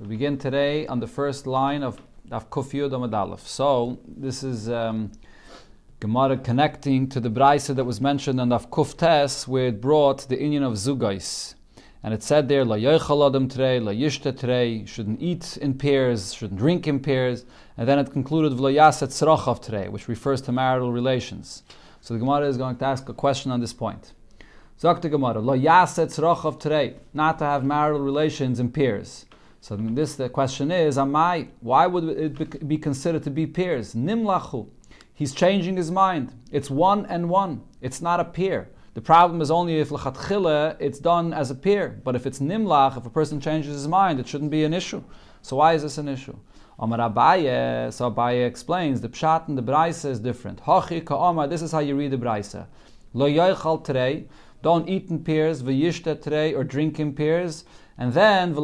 We begin today on the first line of Daf Kufiyud Aleph. So this is um, Gemara connecting to the brisa that was mentioned on Daf Kuftes, where it brought the union of Zugais. And it said there, La Yoichal trei La Yishta Trey, shouldn't eat in pairs, shouldn't drink in pairs. And then it concluded, V'lo Yaset Tzrochav Trey, which refers to marital relations. So the Gemara is going to ask a question on this point. Zok the Gemara, Lo Yaset Tzrochav trei, not to have marital relations in pairs. So this the question is, Amai, why would it be considered to be pairs? Nimlachu. He's changing his mind. It's one and one. It's not a pair. The problem is only if lechatchila it's done as a pair. But if it's nimlach, if a person changes his mind, it shouldn't be an issue. So why is this an issue? Omar Abaye, so Abaye explains the pshat and the brisa is different. Hachi ka this is how you read the brisa. Lo yoichal trei, don't eat in pairs, v'yishta trei, or drink in pairs. And then,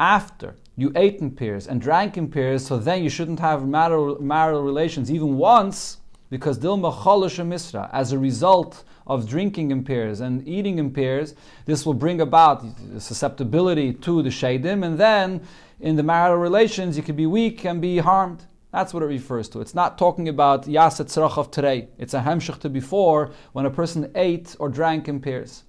after you ate in pairs and drank in pairs, so then you shouldn't have marital, marital relations even once, because dilma misra, as a result of drinking in pairs and eating in pairs, this will bring about susceptibility to the shadim, and then in the marital relations you could be weak and be harmed. That's what it refers to. It's not talking about yaset tzrachav today. It's a hemshich to before when a person ate or drank in pairs.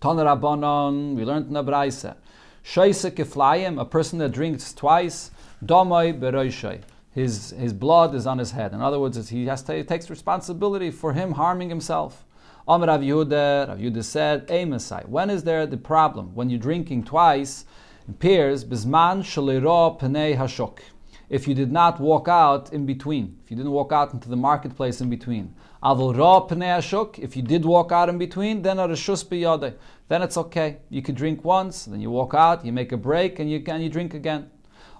Tana Rabbanon, we learned in the. Shaisa kiflayim, a person that drinks twice, domai beroishay. His, his blood is on his head. In other words, he has to, he takes responsibility for him harming himself. Amr Rav Yehuda, Yehuda said, Amosai. When is there the problem? When you're drinking twice in pairs, bisman penei hashok. If you did not walk out in between, if you didn't walk out into the marketplace in between. If you did walk out in between, then then it's okay. You could drink once, then you walk out, you make a break, and you can you drink again.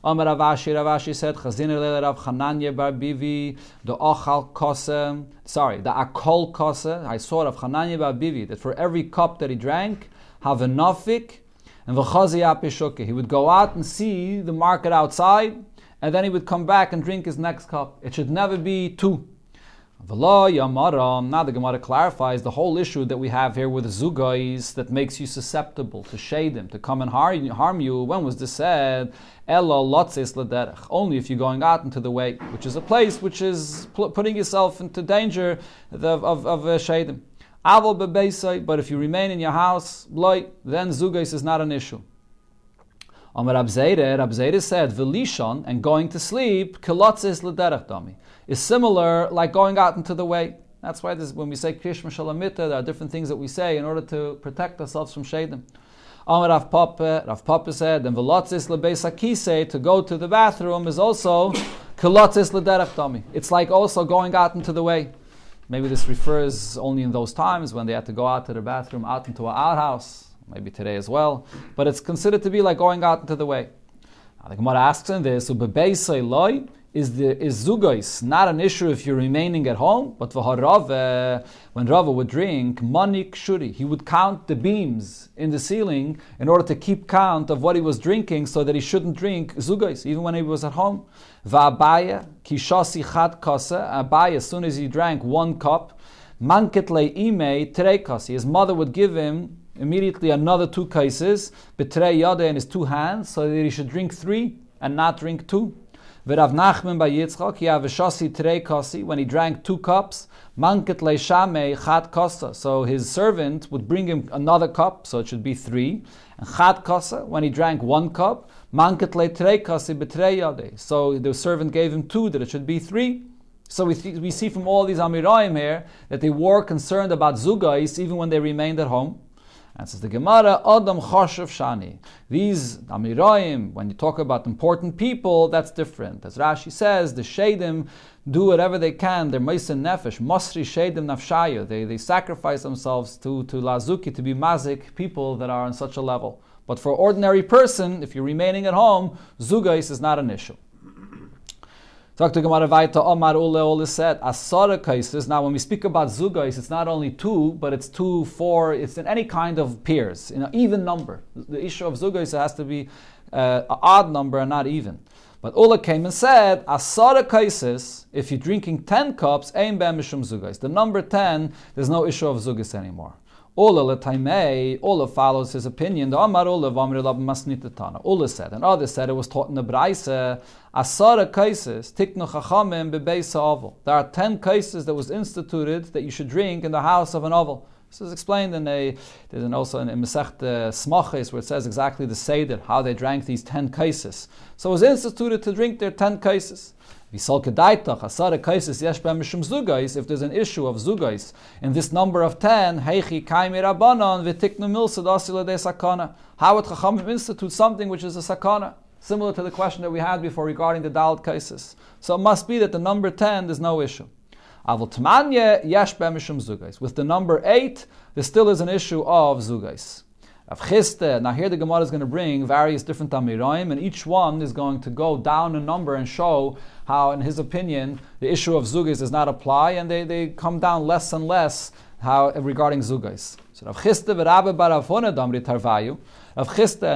Amar Rav Ashi, Ravashi said, Chazin Rav Chananya Bar Bivi, the Ochal Kose, sorry, the Akol Kose, I saw of Chananya Bar Bivi, that for every cup that he drank, have a nafik, and v'chazi He would go out and see the market outside, and then he would come back and drink his next cup. It should never be two. Now the Gemara clarifies the whole issue that we have here with zugais that makes you susceptible to shadim, to come and harm you. When was this said? Only if you're going out into the way, which is a place which is putting yourself into danger of, of, of uh, shadim. But if you remain in your house, then zugais is not an issue. Amar Abzeire said, Velishon, and going to sleep, kilotzis l'derech dami is similar like going out into the way. That's why this, when we say Krish Shalamita, there are different things that we say in order to protect ourselves from Shadim. Amar Rav Papa, Rav Papa said, and Velotzis lebeis to go to the bathroom is also Kilotzis lederach It's like also going out into the way. Maybe this refers only in those times when they had to go out to the bathroom, out into an outhouse, maybe today as well. But it's considered to be like going out into the way. Now, the Gemara asks in this, loy, is the is zugais not an issue if you're remaining at home, but for Rava, when Rava would drink, manik shuri, he would count the beams in the ceiling in order to keep count of what he was drinking so that he shouldn't drink zugais, even when he was at home. Va'abaya, kishasi chat kasa, Abaya, as soon as he drank one cup, manket ime kasi, his mother would give him immediately another two cases, betrei yade in his two hands, so that he should drink three and not drink two. V'Rav Nachman bar Yitzchak, he have a shasi trei kasi, when he drank two cups, manket leishame chat kasa. So his servant would bring him another cup, so it should be three. And chat kasa, when he drank one cup, manket le trei kasi betrei yade. So the servant gave him two, that it should be three. So we, th- we see from all these Amiraim here that they were concerned about Zugais even when they remained at home. Says the Gemara, Adam Choshev Shani. These Amiraim, when you talk about important people, that's different. As Rashi says, the Shadim do whatever they can. They're Maisen Nefesh, Masri Shadim Nafshaya. They, they sacrifice themselves to, to Lazuki, to be Mazik, people that are on such a level. But for ordinary person, if you're remaining at home, Zugais is not an issue. Talk to Gemara Vaita Omar Ule Ule said Asara cases. Now, when we speak about zugais, it's not only two, but it's two, four. It's in any kind of pairs, in an even number. The issue of zugais has to be uh, an odd number and not even. But Ula came and said Asara cases. If you're drinking ten cups, aim mishum zugais. The number ten, there's no issue of zugais anymore. Ola letaimei, Ola follows his opinion. The Amar Ola v'amri masnitatana. Ola said, and others said it was taught in the Braise, Asara cases, tiknu chachamim bebeisa oval. There are ten cases that was instituted that you should drink in the house of an oval. This is explained in a, there's an also in, in Masech uh, Smachis where it says exactly the Seder, how they drank these ten cases. So it was instituted to drink their ten cases. If there's an issue of zugais in this number of ten, how would Chachamim institute something which is a sakana? Similar to the question that we had before regarding the Dalit cases. So it must be that the number ten, there's no issue. With the number eight, there still is an issue of zugais. Now here the Gemara is going to bring various different Amiroim, and each one is going to go down a number and show how, in his opinion, the issue of zugais does not apply, and they, they come down less and less how regarding zugais. So Rav and Rabbi and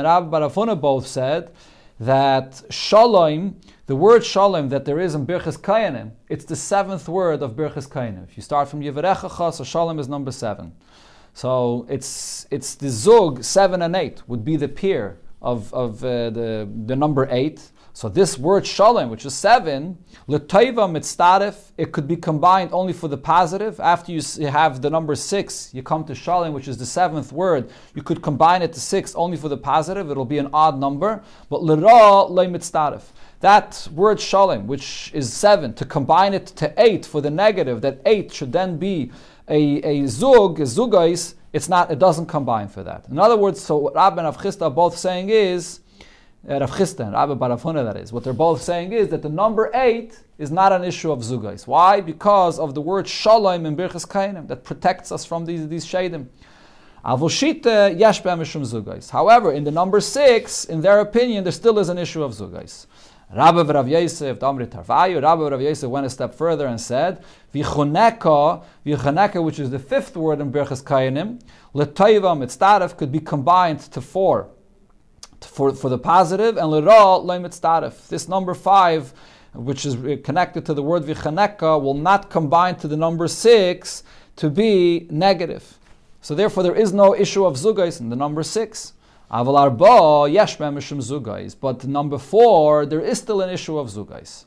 Rabbi Barafona both said that Shalom, the word Shalom that there is in Birchas Kayanim, it's the seventh word of Birchas Kayanim. If you start from Yivarechacha, so Shalom is number seven. So it's it's the zug seven and eight would be the peer of of uh, the the number eight. So this word shalom, which is seven, l'toiva mitzdarif, it could be combined only for the positive. After you have the number six, you come to shalom, which is the seventh word. You could combine it to six only for the positive. It'll be an odd number. But l'ra le. That word shalom, which is seven, to combine it to eight for the negative, that eight should then be a, a zug, a zugais, it's not, it doesn't combine for that. In other words, so what Rab and Avchista both saying is, Rav Chisda and Rabbi Barafuna, that is, what they're both saying is that the number eight is not an issue of zugais. Why? Because of the word shalom in Birchas Kainim that protects us from these, these shadim. Avoshita uh, Yashbe Mishum Zugais. However, in the number six, in their opinion, there still is an issue of zugais. Rabbi Rav Yosef, Damri Tarvayu, Rabbi Rav Yosef went a step further and said, Vichoneka, Vichoneka, which is the fifth word in Berchas Kayanim, Letoiva Mitzdaref could be combined to four for, for the positive, and Lera Mitzdaref. This number five, which is connected to the word Vichaneka, will not combine to the number six to be negative. So therefore, there is no issue of Zugais in the number six. Aval arba yesh mishum zugais. But number four, there is still an issue of zugais.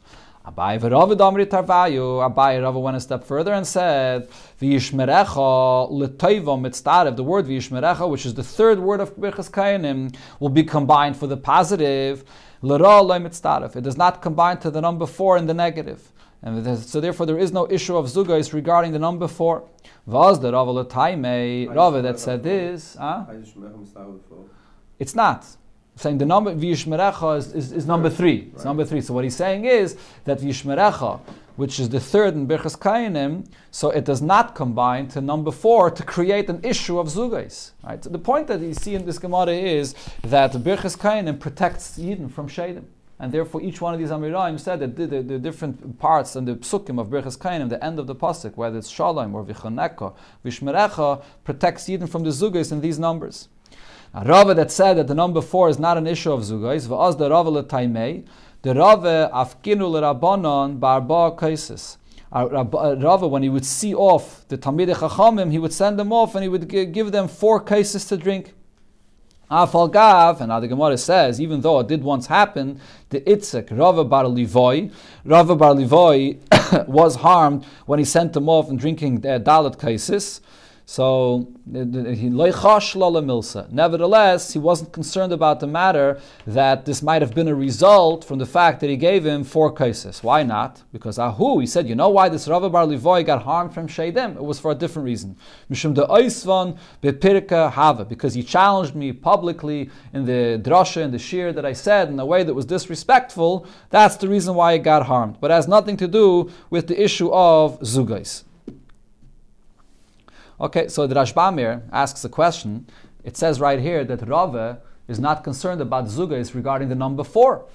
Abai v'Rav damri tarvayu. Abai Rav went a step further and said, "V'yishmerecha l'toiva mitzdarev." The word v'yishmerecha, which is the third word of Birchas Kayanim, will be combined for the positive. L'ra mitzdarev. It does not combine to the number four in the negative. And so therefore there is no issue of zugais regarding the number four. Vaz the Rav Rav that said this. Huh? It's not. Saying the number Vishmerecha is, is, is, number three. Right. It's number three. So what he's saying is that Vishmerecha, which is the third in Birchas Kainim, so it does not combine to number four to create an issue of Zugais. Right? So the point that you see in this Gemara is that Birchas Kainim protects Yidden from Shadim. And therefore, each one of these Amiraim said that the, the, the, different parts and the psukim of Birchas Kainim, the end of the pasuk, whether it's Shalom or Vichoneka, Vishmerecha, protects Yidden from the Zugais in these numbers. A Rava that said that the number four is not an issue of zugais, v'az the Rava l'taimei, the Rava afkinu l'rabanon barba kaisis. Rava, when he would see off the Talmidei Chachamim, he would send them off and he would give them four cases to drink. Afal Gav, and now the Gemara says, even though it did once happen, the Itzik, Rava Bar Livoi, Rava Bar Livoi was harmed when he sent them off and drinking uh, Dalit cases. So he Nevertheless, he wasn't concerned about the matter that this might have been a result from the fact that he gave him four cases. Why not? Because Ahu, he said, you know why this Rava Bar Livoy got harmed from Sheidim? It was for a different reason. Mishum de Oisvan bepirka hava, because he challenged me publicly in the drasha, and the shir that I said in a way that was disrespectful. That's the reason why he got harmed. But it has nothing to do with the issue of zugais. Okay, so the Rashbamir asks a question. It says right here that Rava is not concerned about Zugais regarding the number four.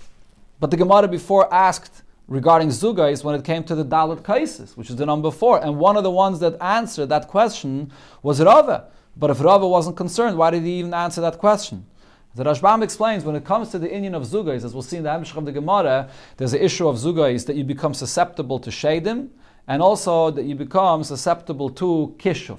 But the Gemara before asked regarding Zugais when it came to the Dalit Kaisis, which is the number four. And one of the ones that answered that question was Rava. But if Rava wasn't concerned, why did he even answer that question? The Rashbam explains when it comes to the inyan of Zugais, as we'll see in the Hamshach of the Gemara, there's an issue of Zugais that you become susceptible to Shadim, and also that you become susceptible to Kishuf.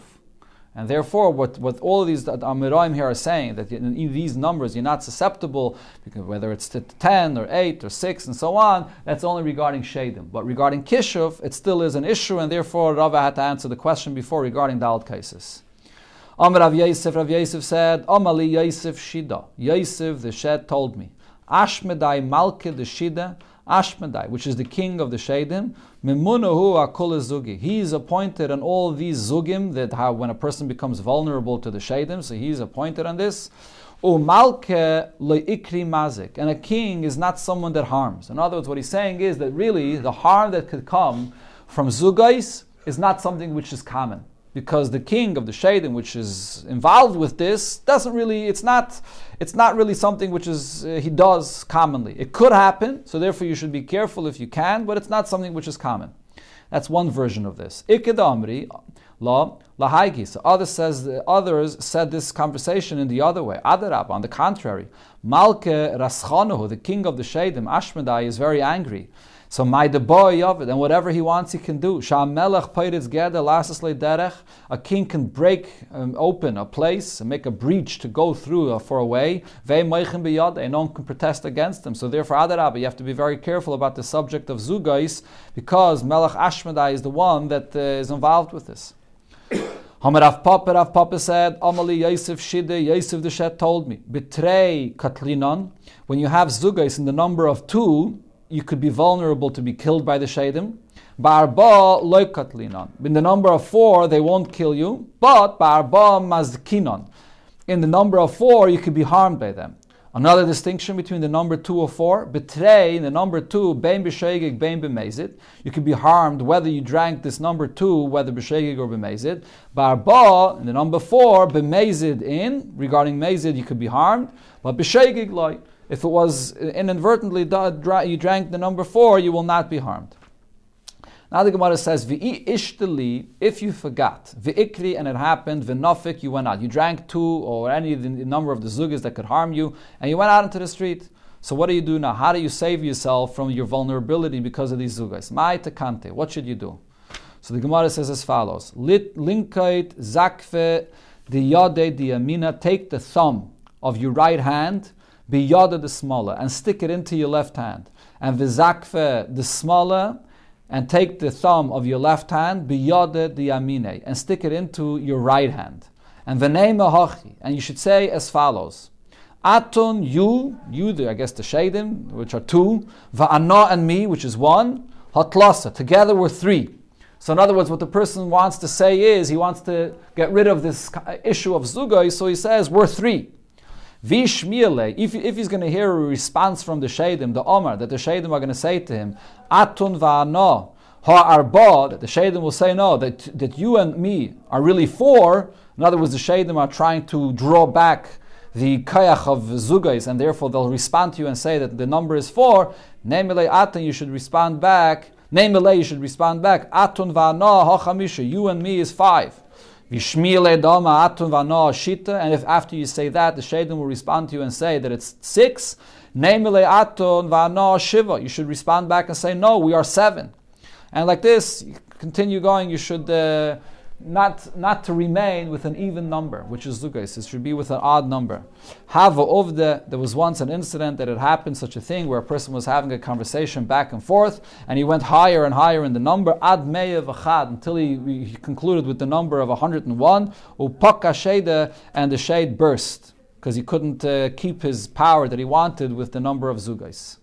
And therefore, what, what all of these Amiraim here are saying, that in these numbers you're not susceptible, because whether it's to 10 or 8 or 6 and so on, that's only regarding Shadim. But regarding Kishuf, it still is an issue, and therefore Rava had to answer the question before regarding Dalit cases. Amr Rav Yosef, Rav Yosef said, Amali Yosef Shida. Yosef, the shed, told me, Ashmedai Malke, the Shida, Ashmedai, which is the king of the Shadim, Mimunahu Akul Zugi. He is appointed on all these Zugim that how when a person becomes vulnerable to the Shadim, so he's appointed on this. Umalke leikri mazik. And a king is not someone that harms. In other words, what he's saying is that really the harm that could come from Zugais is not something which is common because the king of the Shadim, which is involved with this, doesn't really, it's not, it's not really something which is, uh, he does commonly. It could happen, so therefore you should be careful if you can, but it's not something which is common. That's one version of this. Iked Amri, law, lahaigi. So others, says, others said this conversation in the other way. Adarab, on the contrary. Malke Raschanuhu, the king of the Shadim, Ashmedai, is very angry. So my boy of it, and whatever he wants, he can do. A king can break um, open a place and make a breach to go through uh, for a way. And no one can protest against him. So therefore, Adarabah, you have to be very careful about the subject of Zugais because Melech Ashmedai is the one that uh, is involved with this. Hamarav Papa, Rav Papa said, Amali Yosef Shide, Yosef the Shet told me, betray Katlinon, when you have Zugais in the number of two, you could be vulnerable to be killed by the Shadim. Barba loikatlinon. In the number of four, they won't kill you, but barba mazkinon. In the number of four, you could be harmed by them. Another distinction between the number two or four, betray, in the number two, bein b'shegig, bein b'mezit. You could be harmed whether you drank this number two, whether b'shegig or b'mezit. Barba, in the number four, b'mezid in, regarding mezid, you could be harmed, but b'shegig like. If it was inadvertently you drank the number four, you will not be harmed. Now the Gemara says, V'i ishtali, if you forgot, v'ikri, and it happened, v'nofik, you went out. You drank two or any the number of the zugas that could harm you, and you went out into the street. So what do you do now? How do you save yourself from your vulnerability because of these zugas? Mai takante, what should you do? So the Gemara says as follows, linkait zakfe the yade the amina, take the thumb of your right hand, biyada the smaller, and stick it into your left hand. And vizakfe the smaller, and take the thumb of your left hand, biyada the yamine, and stick it into your right hand. And v'neima hochi, and you should say as follows. Atun, you, you, the, I guess the shadim, which are two, va'ana and me, which is one, hatlasa, together we're three. So in other words, what the person wants to say is, he wants to get rid of this issue of zugai, so he says, we're three. Vishmiele, if, if he's going to hear a response from the Shadim, the Omar, that the Shadim are going to say to him, Atun va'ano, ha'arba, that the Shadim will say no, that, that you and me are really four. In other words, the Shadim are trying to draw back the kayach of zugais, and therefore they'll respond to you and say that the number is four. Nemele atun, you should respond back. Nemele, you should respond back. Atun va'ano, ha'chamisha, you and me is five. And if after you say that, the Shaidim will respond to you and say that it's six, you should respond back and say, no, we are seven. And like this, continue going, you should uh, not, not to remain with an even number, which is Lugais. It should be with an odd number. Hava Ovde, there was once an incident that had happened, such a thing, where a person was having a conversation back and forth, and he went higher and higher in the number, Ad Meyev Achad, until he, he concluded with the number of 101, Upaka Sheda, and the shade burst, because he couldn't uh, keep his power that he wanted with the number of Zugais.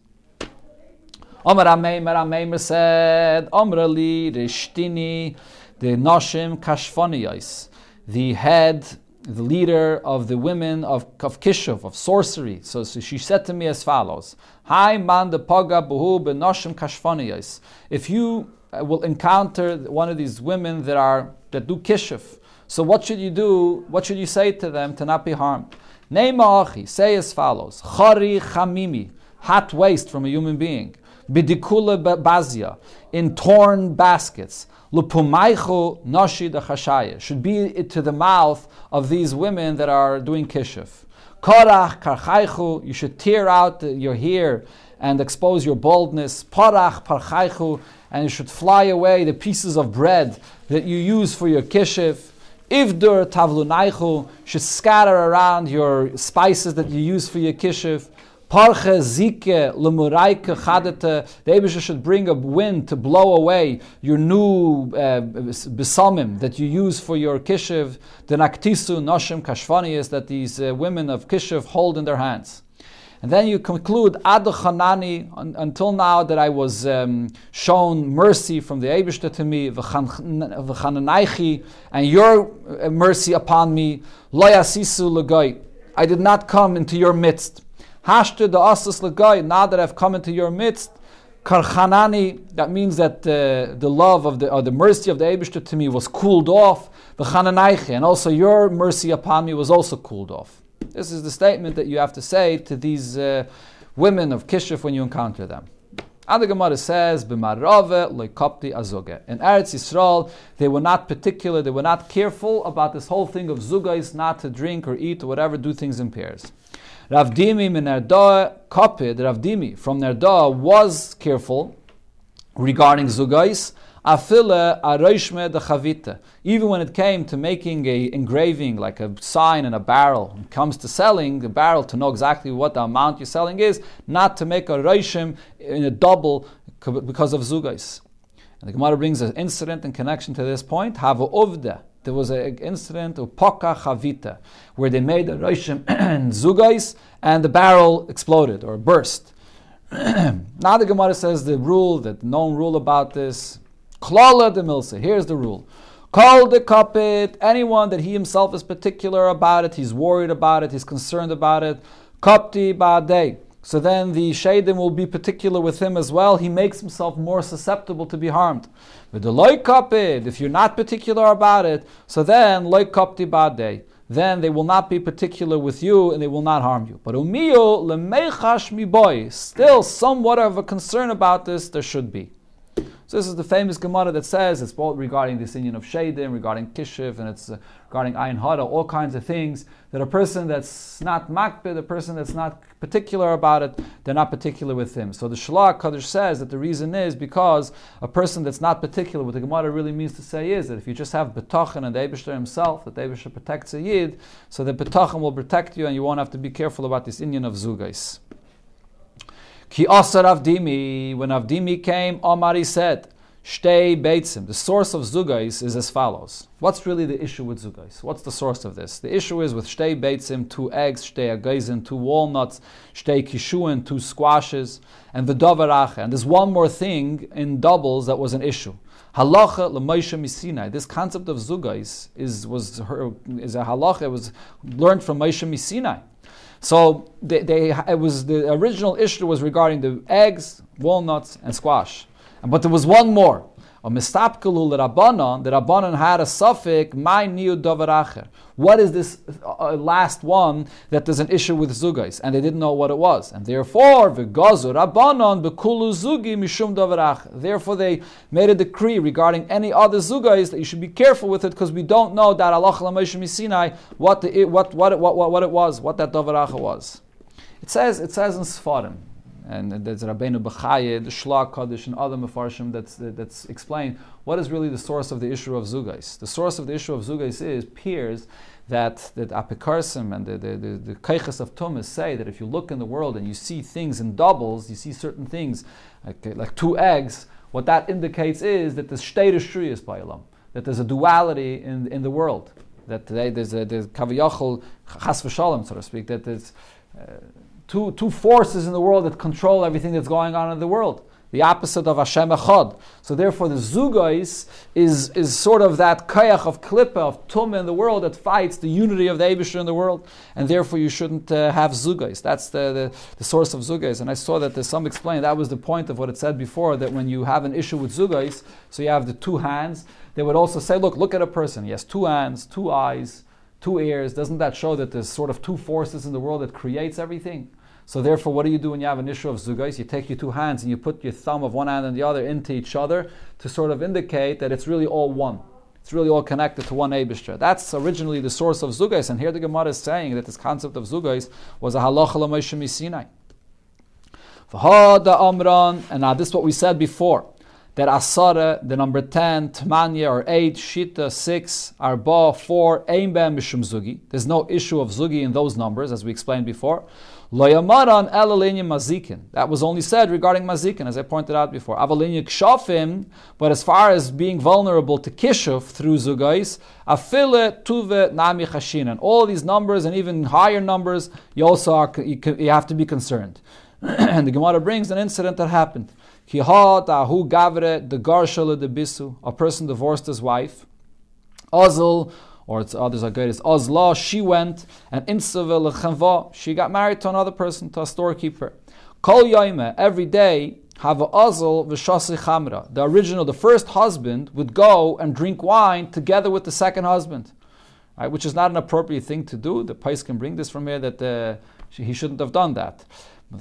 Omar Ameimer said, Omar Ali Rishtini, the Nashim Kashfaniyais, the head, the leader of the women of, of Kishuv, of sorcery. So, so, she said to me as follows: Hi man the paga buhu benashim kashfaniyais. If you uh, will encounter one of these women that are that do Kishuv, so what should you do? What should you say to them to not be harmed? Neima say as follows: Chari chamimi, hot waste from a human being. Bidikula bazia, in torn baskets. Lupumaichu nashi chashaya should be to the mouth of these women that are doing kishuf. Korach karchaichu, you should tear out your hair and expose your baldness. Parach parchaichu, and you should fly away the pieces of bread that you use for your kishuf. Ivdur tavlunaichu should scatter around your spices that you use for your kishiv. Parche zike lemuraike chadete. The Abisha should bring a wind to blow away your new uh, besamim that you use for your kishiv. The naktisu noshim kashvani is that these uh, women of kishiv hold in their hands. And then you conclude, Ad Chanani, until now that I was um, shown mercy from the Abishta to me, V'chananaichi, and your uh, mercy upon me, Loyasisu Lagoy. I did not come into your midst. Hashtu the Asus Lagoy, now that I've come into your midst, Karchanani, that means that uh, the love of the, or the mercy of the Abishta to me was cooled off. And also your mercy upon me was also cooled off. This is the statement that you have to say to these uh, women of Kishuf when you encounter them. And the Gemara says, "B'marave loikopti azuge." In Eretz Yisrael, they were not particular; they were not careful about this whole thing of zugais, not to drink or eat or whatever, do things in pairs. Rav Dimi min Erdoa kopid, Rav from Nehardea was careful regarding zugais, de chavita. Even when it came to making a engraving, like a sign in a barrel, when it comes to selling the barrel to know exactly what the amount you're selling is, not to make a roishim in a double because of zugais. And the Gemara brings an incident in connection to this point. Uvda. There was an incident of poka chavita, where they made a roishim in zugais, and the barrel exploded or burst. now the Gemara says the rule, that known rule about this, Klala de Milsa. Here's the rule. Call the kapit, anyone that he himself is particular about it, he's worried about it, he's concerned about it. Kapti ba'adei. So then the shadim will be particular with him as well. He makes himself more susceptible to be harmed. With the loy kapit, if you're not particular about it, so then loy kapti ba'adei. Then they will not be particular with you and they will not harm you. But umiyo lemechash mi boy. Still somewhat of a concern about this there should be. So this is the famous Gemara that says it's both regarding this union of Shadim, regarding Kishiv, and it's uh, regarding Ayin Hara, all kinds of things that a person that's not makbid, a person that's not particular about it, they're not particular with him. So the Shelah Hakadosh says that the reason is because a person that's not particular, what the Gemara really means to say is that if you just have betachin and the himself, that the protects a Yid, so the betachin will protect you and you won't have to be careful about this union of Zugais. Ki Asar Avdimi, when Avdimi came, Omari said, Shtei Beitzim, the source of Zugais is as follows. What's really the issue with Zugais? What's the source of this? The issue is with Shtei Beitzim, two eggs, Shtei Agazin, two walnuts, Shtei Kishuin, two squashes, and the Dovarache. And there's one more thing in doubles that was an issue. Halacha l'Moshe Misinai. This concept of Zugais is, was, is a halacha, it was learned from Moshe Misinai. So they, they, it was the original issue was regarding the eggs, walnuts, and squash. But there was one more. A mistapkalu the Rabbanon had a suffix, my new dovaracher. What is this uh, uh, last one that there's an issue with zugais? And they didn't know what it was. And therefore, v'gazu Rabbanon bekulu zugi mishum dovaracher. Therefore, they made a decree regarding any other zugais that you should be careful with it because we don't know that Allah Sinai what, what, what, what, what, what it was, what that dovaracher was. It says, it says in Sfarim, and there's Rabbeinu Bechaye, the Shelah Hakadosh, and other Mefarshim that's, that's explained what is really the source of the issue of Zugais. The source of the issue of Zugais is peers that, that Apikarsim and the, the, the, the of Tumas say that if you look in the world and you see things in doubles, you see certain things like, like two eggs, what that indicates is that there's Shtei Shriyas by Elam, that there's a duality in, in the world, that today there's a there's Kaviyachal Chas v'Shalom, so to speak, that there's uh, two, two forces in the world that control everything that's going on in the world. The opposite of Hashem Echad. So therefore, the Zugais is, is sort of that kayach of klippa, of tum in the world that fights the unity of the Abishur in the world. And therefore, you shouldn't uh, have Zugais. That's the, the, the, source of Zugais. And I saw that some explain that was the point of what it said before, that when you have an issue with Zugais, so you have the two hands, they would also say, look, look at a person. He has two hands, two eyes, two ears. Doesn't that show that there's sort of two forces in the world that creates everything? So therefore, what do you do when you have an issue of zugais? You take your two hands and you put your thumb of one hand and the other into each other to sort of indicate that it's really all one. It's really all connected to one Abishtra. That's originally the source of zugais, and here the Gemara is saying that this concept of zugais was a halacha l'Moshe Sinai. V'hada amran, and now this is what we said before. that Asara, the number 10, Tmanya or 8, Shita 6, Arba 4, Ein Ben Mishum Zugi. There's no issue of Zugi in those numbers, as we explained before. Loyamaran Elalinya Mazikin. That was only said regarding Mazikin, as I pointed out before. Avalinya Kshafim, but as far as being vulnerable to Kishuf through Zugais, Afile Tuve Nami Chashinan. All these numbers and even higher numbers, you also are, you, have to be concerned. and the Gemara brings an incident that happened. Ahu Gavre the Garshale de Bisu. A person divorced his wife. Ozil or it's others are good, is Ozla, she went, and Insavel Lechanva, she got married to another person, to a storekeeper. Kol Yaime, every day, have a Ozl Vishasi Chamra. The original, the first husband, would go and drink wine together with the second husband. Right, which is not an appropriate thing to do. The Pais can bring this from here that uh, he shouldn't have done that.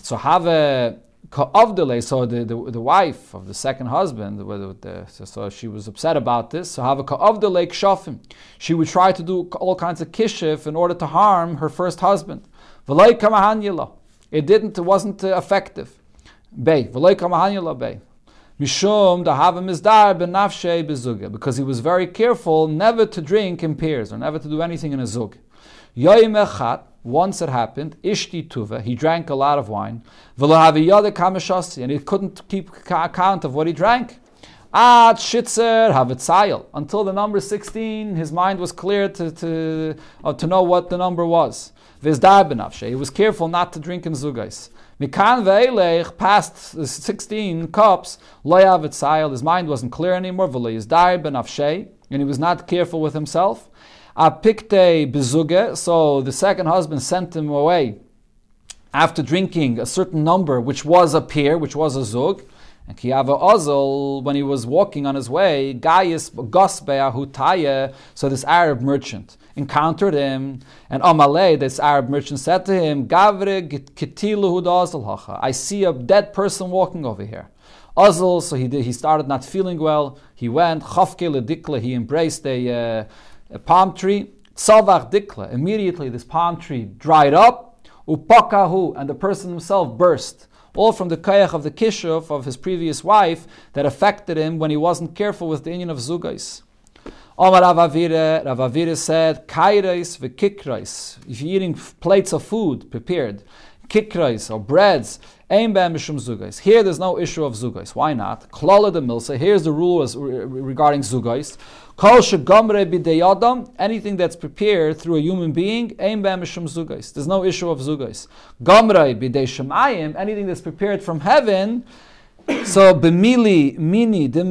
So have a Ka'avdele, so the, the, the wife of the second husband, the, so she was upset about this. So have a ka'avdele kshafim. She would try to do all kinds of kishif in order to harm her first husband. It didn't, it wasn't uh, effective. Kamahanyala bey. Mishum mizdar. Because he was very careful never to drink in pairs or never to do anything in a zug. Once it happened, Ishti Tuva, he drank a lot of wine, and he couldn't keep account of what he drank. At Shitzer Havitzayel. Until the number 16, his mind was clear to, to, uh, to know what the number was. He was careful not to drink in Zugais. Mikan ve'elech, past the 16 cups, loyavitzayel, his mind wasn't clear anymore. And he was not careful with himself. Apikte bezuge, so the second husband sent him away after drinking a certain number, which was a peer, which was a zug. And Kiyava Ozel, when he was walking on his way, Gaius Gosbea Hutaya, so this Arab merchant, encountered him. And Amalei, this Arab merchant, said to him, Gavre Kitilu I see a dead person walking over here. Ozel, so he, did, he started not feeling well. He went, Chafke Ledikle, he embraced a. Uh, a palm tree, tzavach dikla. Immediately, this palm tree dried up, upakahu, and the person himself burst. All from the kayach of the kishuf of his previous wife that affected him when he wasn't careful with the union of zugais. Omar Ravavire, Ravavire said, kairais v'kikrais. If you're eating plates of food prepared, kikrais or breads, Ein mishum zugais. Here there's no issue of zugais. Why not? Klola de milsa. Here's the rule regarding zugais. Kol. Anything that's prepared through a human being. Ein mishum zugais. There's no issue of zugais. B'dei shemayim. Anything that's prepared from heaven. So b'mili mini de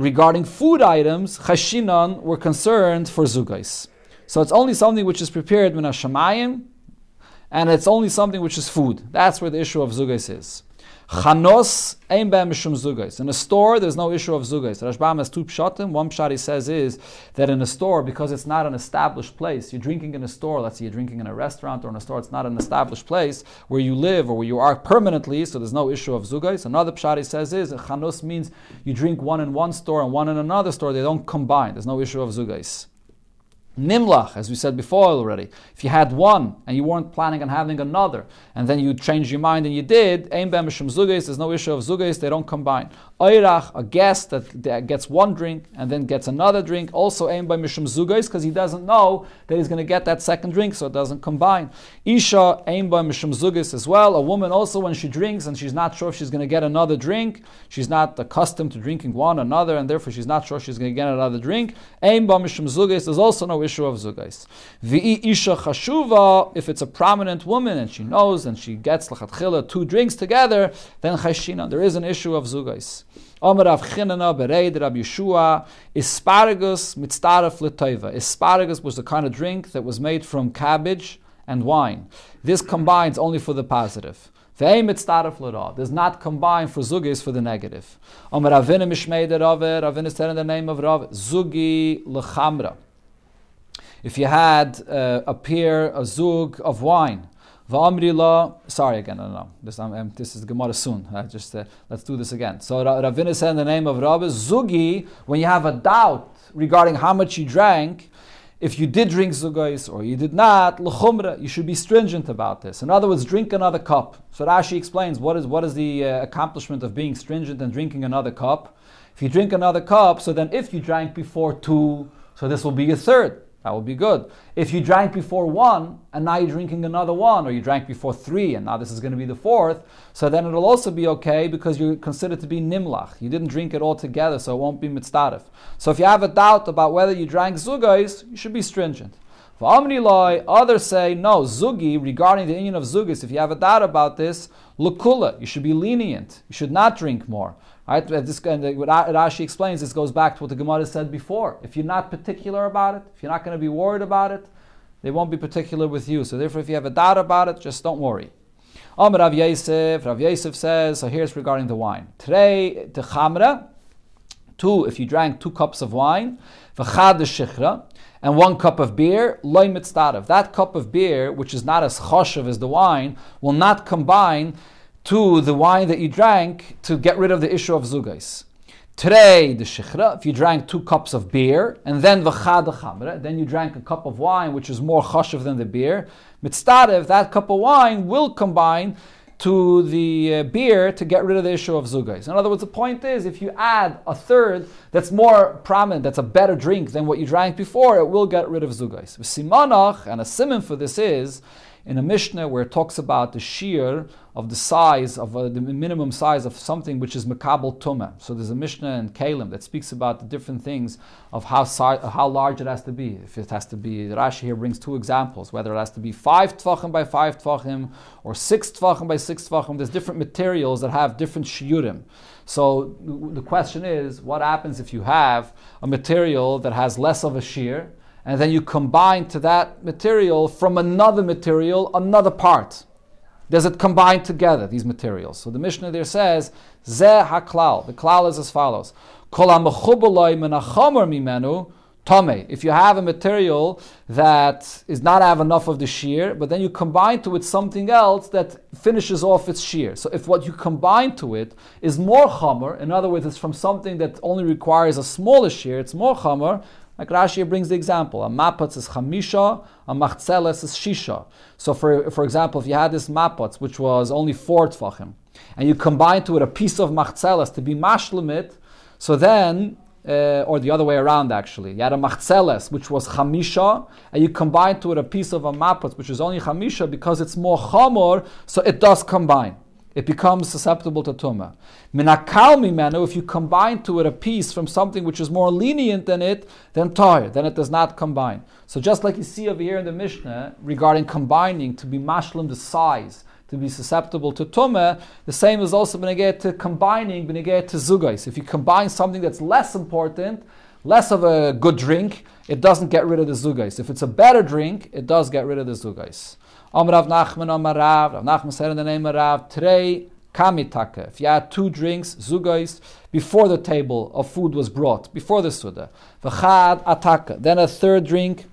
regarding food items, chashinan were concerned for zugais. So it's only something which is prepared min hashamayim and it's only something which is food. That's where the issue of zugais is. Chanos ein. In a store, there's no issue of zugais. Rashbam has two pshatim. One pshat he says is that in a store, because it's not an established place, you're drinking in a store. Let's say you're drinking in a restaurant or in a store. It's not an established place where you live or where you are permanently. So there's no issue of zugais. Another pshat he says is chanos means you drink one in one store and one in another store. They don't combine. There's no issue of zugais. Nimlach, as we said before already, if you had one and you weren't planning on having another, and then you changed your mind and you did, Ein there's no issue of zugais, they don't combine. Oirach, a guest that, gets one drink and then gets another drink, also aimed by Mishum Zugais because he doesn't know that he's going to get that second drink, so it doesn't combine. Isha aimed by Mishum Zugais as well. A woman also, when she drinks and she's not sure if she's going to get another drink, she's not accustomed to drinking one another, and therefore she's not sure she's going to get another drink. Aimed by Mishum Zugais, there's also no issue of Zugais. Vi'i Isha Chashuva, if it's a prominent woman and she knows and she gets Lachatchila two drinks together, then Chashina, there is an issue of Zugais. Omer Rav Chinana Bereid Rab Yeshua Asparagus mitztaref letoiva. Asparagus was the kind of drink that was made from cabbage and wine. This combines only for the positive. Does not combine for zugis for the negative. Omer Ravina Mishmeid Rav Ravina said in the name of Rav Zugi lechamra. If you had uh, a pear, a zug of wine, Va'amri sorry again, no, no, This, um, this is Gemara soon. Uh, just uh, let's do this again. So Ravina said in the name of Rabbi Zugi, when you have a doubt regarding how much you drank, if you did drink zugais or you did not, l'chumra, you should be stringent about this. In other words, drink another cup. So Rashi explains what is what is the uh, accomplishment of being stringent and drinking another cup. If you drink another cup, so then if you drank before two, so this will be a third. That will be good. If you drank before one and now you're drinking another one, or you drank before three and now this is going to be the fourth, so then it'll also be okay because you're considered to be nimlach. You didn't drink it all together, so it won't be mitzdarif. So if you have a doubt about whether you drank zugais, you should be stringent. For Amri Loi, others say, no, Zugi, regarding the union of Zugis, if you have a doubt about this, Lukula, you should be lenient. You should not drink more. Right? This, and what Rashi explains, this goes back to what the Gemara said before. If you're not particular about it, if you're not going to be worried about it, they won't be particular with you. So therefore, if you have a doubt about it, just don't worry. Amr Rav Yosef, Rav Yosef says, so here's regarding the wine. Today, the chamra, two, if you drank two cups of wine, v'chad the shichra, and one cup of beer, loy mitzdarev. That cup of beer, which is not as choshev as the wine, will not combine to the wine that you drank to get rid of the issue of zugais. Today, the shichra, if you drank two cups of beer, and then v'chad chamre, then you drank a cup of wine, which is more choshev than the beer, mitzdarev, that cup of wine will combine to the uh, beer to get rid of the issue of zugais. In other words, the point is, if you add a third that's more prominent, that's a better drink than what you drank before, it will get rid of zugais. Simanach, and a simon for this is, in a Mishnah where it talks about the shear of the size of uh, the minimum size of something which is makabel tuma. So there's a Mishnah in Keilim that speaks about the different things of how si- how large it has to be. If it has to be, Rashi here brings two examples, whether it has to be five tvachim by five tvachim or six tvachim by six tvachim. There's different materials that have different shiurim. So the question is, what happens if you have a material that has less of a shear? And then you combine to that material from another material another part. Does it combine together, these materials? So the Mishnah there says, Zeh haklal. The klal is as follows. Tome. If you have a material that is not have enough of the shear, but then you combine to it something else that finishes off its shear. So if what you combine to it is more chomer, in other words, it's from something that only requires a smaller shear, it's more chomer, like Rashi brings the example, a mapatz is chamisha, a machzeles is shisha. So for, for example, if you had this mapatz, which was only four tfachim, and you combine to it a piece of machzeles to be mashlemit, so then uh, or the other way around actually. You had a machzeles, which was chamisha, and you combine to it a piece of a mapot, which is only chamisha, because it's more chamor, so it does combine it becomes susceptible to tumah. Minakal mimenu, if you combine to it a piece from something which is more lenient than it, then tar, then it does not combine. So just like you see over here in the Mishnah regarding combining to be mashlim the size, to be susceptible to tumah, the same is also beneged to combining, beneged to zugais. If you combine something that's less important, less of a good drink, it doesn't get rid of the zugais. If it's a better drink, it does get rid of the zugais. Amr Rav Nachman Amar Rav. Rav Nachman said in the name of Rav, Trei kamitaka. If you had two drinks, zugais, before the table of food was brought, before the Suda. V'chad ataka. Then a third drink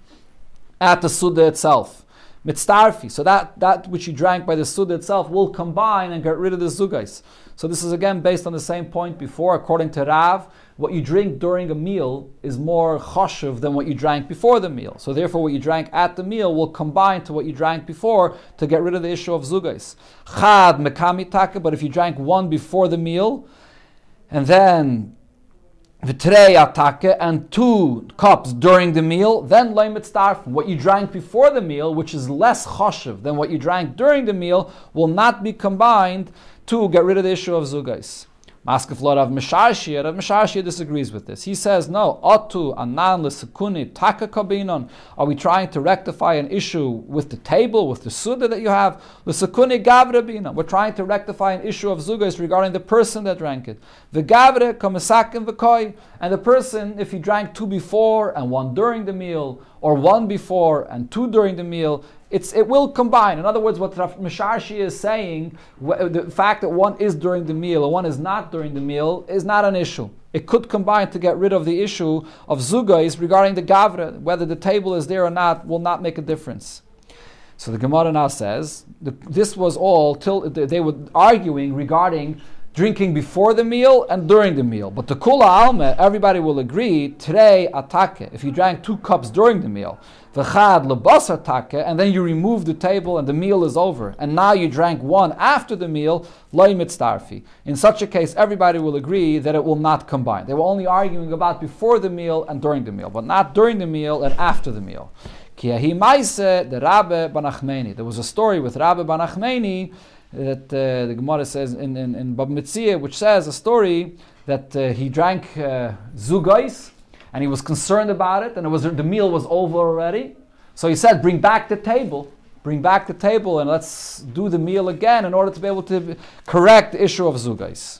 at the Suda itself. Mitztarfi. So that, that which you drank by the Suda itself will combine and get rid of the zugais. So this is again based on the same point before, according to Rav what you drink during a meal is more choshev than what you drank before the meal. So therefore, what you drank at the meal will combine to what you drank before to get rid of the issue of zugais. Chad mekami taka, but if you drank one before the meal, and then v'trei atake and two cups during the meal, then leimet What you drank before the meal, which is less choshev than what you drank during the meal, will not be combined to get rid of the issue of zugais. Maskeflot of Misharshia, Rav Misharshia disagrees with this. He says, no, otu anan l'sekuni taka kabinon. Are we trying to rectify an issue with the table, with the suda that you have? L'sekuni gavra binon. We're trying to rectify an issue of zugas regarding the person that drank it. The gavra kamisakim v'koi. And the person, if he drank two before and one during the meal, or one before and two during the meal, it's, it will combine. In other words, what Misharshi is saying, the fact that one is during the meal or one is not during the meal, is not an issue. It could combine to get rid of the issue of zugais regarding the gavra, whether the table is there or not, will not make a difference. So the Gemara now says this was all till they were arguing regarding drinking before the meal and during the meal. But the kula alma, everybody will agree, today atake, if you drank two cups during the meal, v'chad lebas atake, and then you remove the table and the meal is over, and now you drank one after the meal, loy mitzdarfi. In such a case, everybody will agree that it will not combine. They were only arguing about before the meal and during the meal, but not during the meal and after the meal. There was a story with Rabbe Banachmeni that uh, the Gemara says in, in, in Bava Metzia, which says a story that uh, he drank uh, zugais and he was concerned about it, and it was the meal was over already. So he said, "Bring back the table, bring back the table, and let's do the meal again in order to be able to correct the issue of zugais."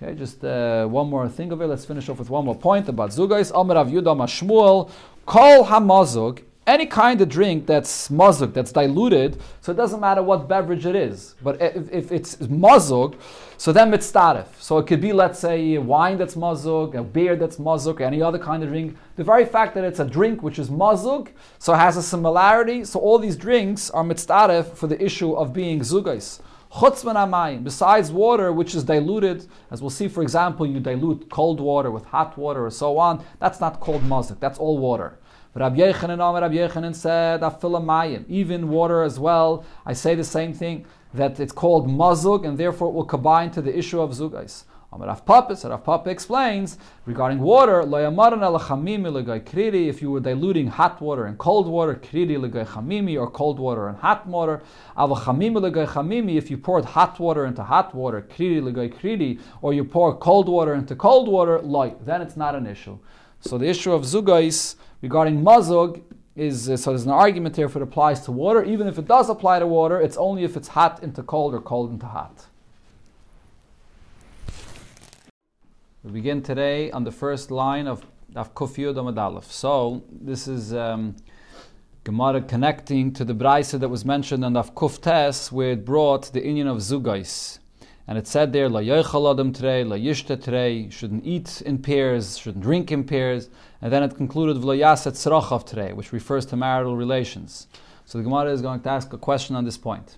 Okay, just uh, one more thing of it. Let's finish off with one more point about zugais. Amar Rav Yudah Mashmuel, Kol Hamazug any kind of drink that's mazug, that's diluted, so it doesn't matter what beverage it is. But if, if it's mazug, so then it's tarif. So it could be, let's say, wine that's mazug, a beer that's mazug, any other kind of drink. The very fact that it's a drink which is mazug, so has a similarity. So all these drinks are mitztaref for the issue of being zugais. Besides water, which is diluted, as we'll see, for example, you dilute cold water with hot water or so on, that's not called mazuk, that's all water. Rabbi Yechanan, Rabbi Yechanan said, Afilamayim, even water as well. I say the same thing, that it's called mazug, and therefore it will combine to the issue of zugais. Rav Papa, Rav Papa explains regarding water, if you were diluting hot water and cold water, chamimi, or cold water and hot water, if you poured hot water into hot water, or you pour cold water into cold water, then it's not an issue. So the issue of zugais regarding mazug is uh, so there's an argument here if it applies to water. Even if it does apply to water, it's only if it's hot into cold or cold into hot. We begin today on the first line of Daf Kufiyud. So this is um, Gemara connecting to the brisa that was mentioned on Daf Kuftes, where it brought the inyan of zugais. And it said there, La adam trei, La yishta trei, shouldn't eat in pairs, shouldn't drink in pairs. And then it concluded, V'lo yaset tzrochav trei, which refers to marital relations. So the Gemara is going to ask a question on this point.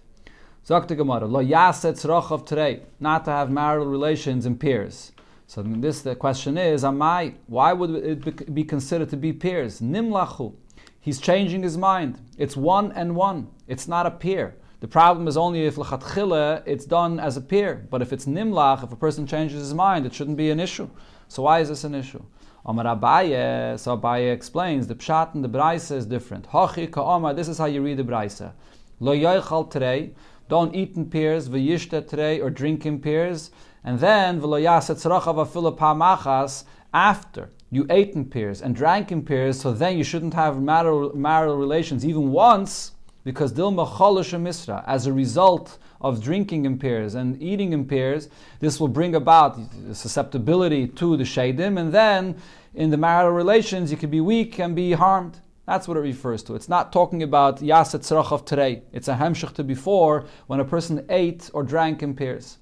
Zok the Gemara, Lo yaset tzrochav trei, not to have marital relations in pairs. So this the question is, Amai, why would it be considered to be pairs? Nimlachu. He's changing his mind. It's one and one. It's not a pair. The problem is only if lechatchila it's done as a peer. But if it's nimlach, if a person changes his mind, it shouldn't be an issue. So why is this an issue? Omar Abaye, so Abaye explains the pshat and the brisa is different. Hachi ka'omar, this is how you read the brisa. Lo yoichal terei, don't eat in pairs, v'yishta terei, or drink in pairs, and then v'lo yaset tzrachav afilu pa'machas, after you ate in pairs and drank in pairs, so then you shouldn't have marital, marital relations even once, because dilma cholish misra, as a result of drinking in pairs and eating in pairs, this will bring about susceptibility to the shadim, and then in the marital relations you can be weak and be harmed. That's what it refers to. It's not talking about yaset tzrach today. It's a hemshech to before when a person ate or drank in pairs.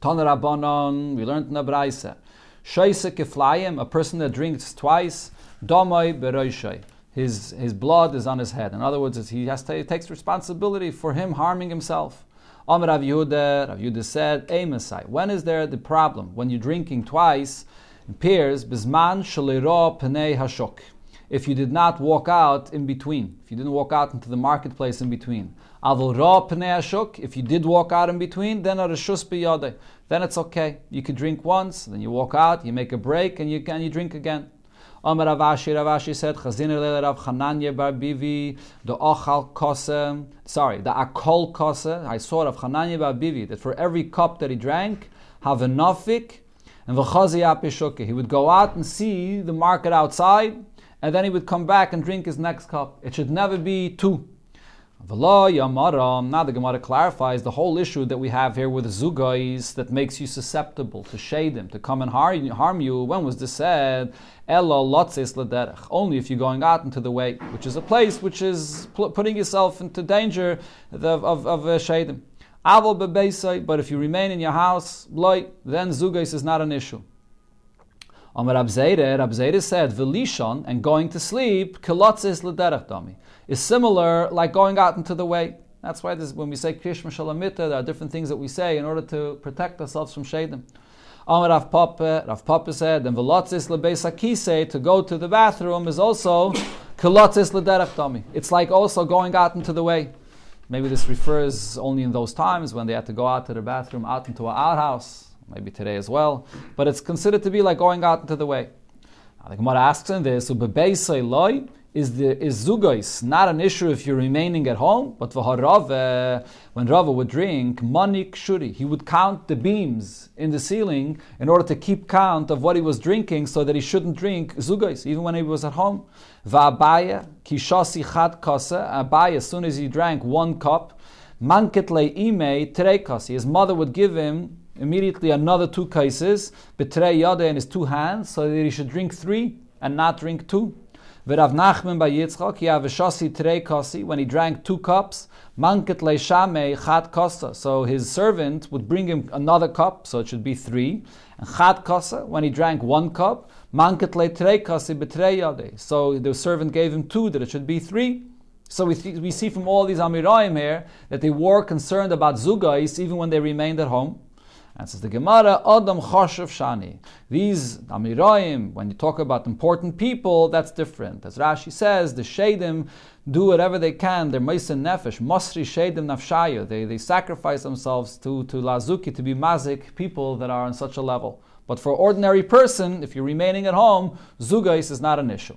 Tan we learned in the Braisa. Shaisa kiflayim, a person that drinks twice, domai beroishay his, his blood is on his head. In other words, he has to, he takes responsibility for him harming himself. Amr Rav Yehuda, Rav Yehuda said, Amosai, when is there the problem? When you're drinking twice in pairs, bisman shalira penei hashok. If you did not walk out in between, if you didn't walk out into the marketplace in between. Avol ra hashok, if you did walk out in between, then. Then it's okay. You could drink once, then you walk out, you make a break, and you, and you drink again. Amar Rav Ashi, Ravashi said, Chazin Rav Chananya Bar Bivi, the Ochal Kose, sorry, the Akol Kose, I saw Rav Chananya Bar Bivi, that for every cup that he drank, have a nafik, and v'chazi apishuke. He would go out and see the market outside, and then he would come back and drink his next cup. It should never be two. Now the Gemara clarifies the whole issue that we have here with zugais that makes you susceptible to shadim, to come and harm you. When was this said? Only if you're going out into the way, which is a place which is putting yourself into danger of, of, of uh, shadim. But if you remain in your house, then zugais is not an issue. Amar Abzeire, Abzeire said, Velishon, and going to sleep, kilotzis l'derech dami, is similar like going out into the way. That's why this, when we say Krishma Shalamita, there are different things that we say in order to protect ourselves from Shadim. Amar Rav Papa, uh, Rav Papa said, and velotzis lebeis to go to the bathroom is also kilotzis lederach It's like also going out into the way. Maybe this refers only in those times when they had to go out to the bathroom, out into an outhouse, maybe today as well. But it's considered to be like going out into the way. Now, the Gemara asks in this, loy, is the is zugais not an issue if you're remaining at home, but for when Rava would drink, manik shuri, he would count the beams in the ceiling in order to keep count of what he was drinking so that he shouldn't drink zugais, even when he was at home. Va'abaya, kishasi chad kasa, Abaya, as soon as he drank one cup, manket ime kasi. His mother would give him immediately another two cases, betrei yada in his two hands, so that he should drink three and not drink two. V'Rav Nachman bar Yitzchak, Yavashasi Trei Kasi, when he drank two cups, Manket Leishame Chat Kasa. So his servant would bring him another cup, so it should be three. And Chat Kasa, when he drank one cup, Manket Leitrei Kasi Betrei Yade. So the servant gave him two, that it should be three. So we, th- we see from all these Amoraim here that they were concerned about Zugais even when they remained at home. And says the Gemara, Adam Choshev Shani. These Amoraim, when you talk about important people, that's different. As Rashi says, the Shadim do whatever they can. They're Maisen Nefesh, Masri Shadim Nafshaya. They, they sacrifice themselves to, to Lazuki, to be Mazik, people that are on such a level. But for ordinary person, if you're remaining at home, Zugais is not an issue.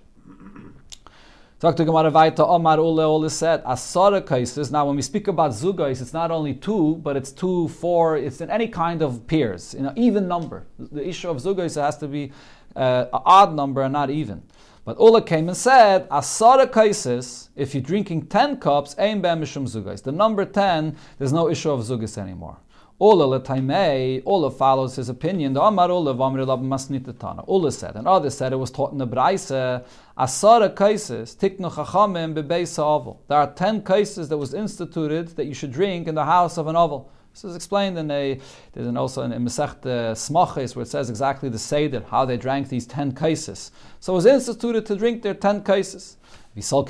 Talk to Gemara Vaita Omar Ule Ule said Asara cases. Now, when we speak about zugais, it's not only two, but it's two, four. It's in any kind of pairs, in an even number. The issue of zugais has to be uh, an odd number and not even. But Ula came and said Asara cases. If you're drinking ten cups, aim mishum zugais. The number ten, there's no issue of zugais anymore. Ola letaimei, Ola follows his opinion. The Amar Ola v'amri lab masnitatana. Ola said, and others said it was taught in the Braisa, Asara cases, tiknu chachamim bebeisa oval. There are ten cases that was instituted that you should drink in the house of an oval. This is explained in a, there's an also in, Masech Smaches where it says exactly the Seder, how they drank these ten cases. So it was instituted to drink their ten cases. If there's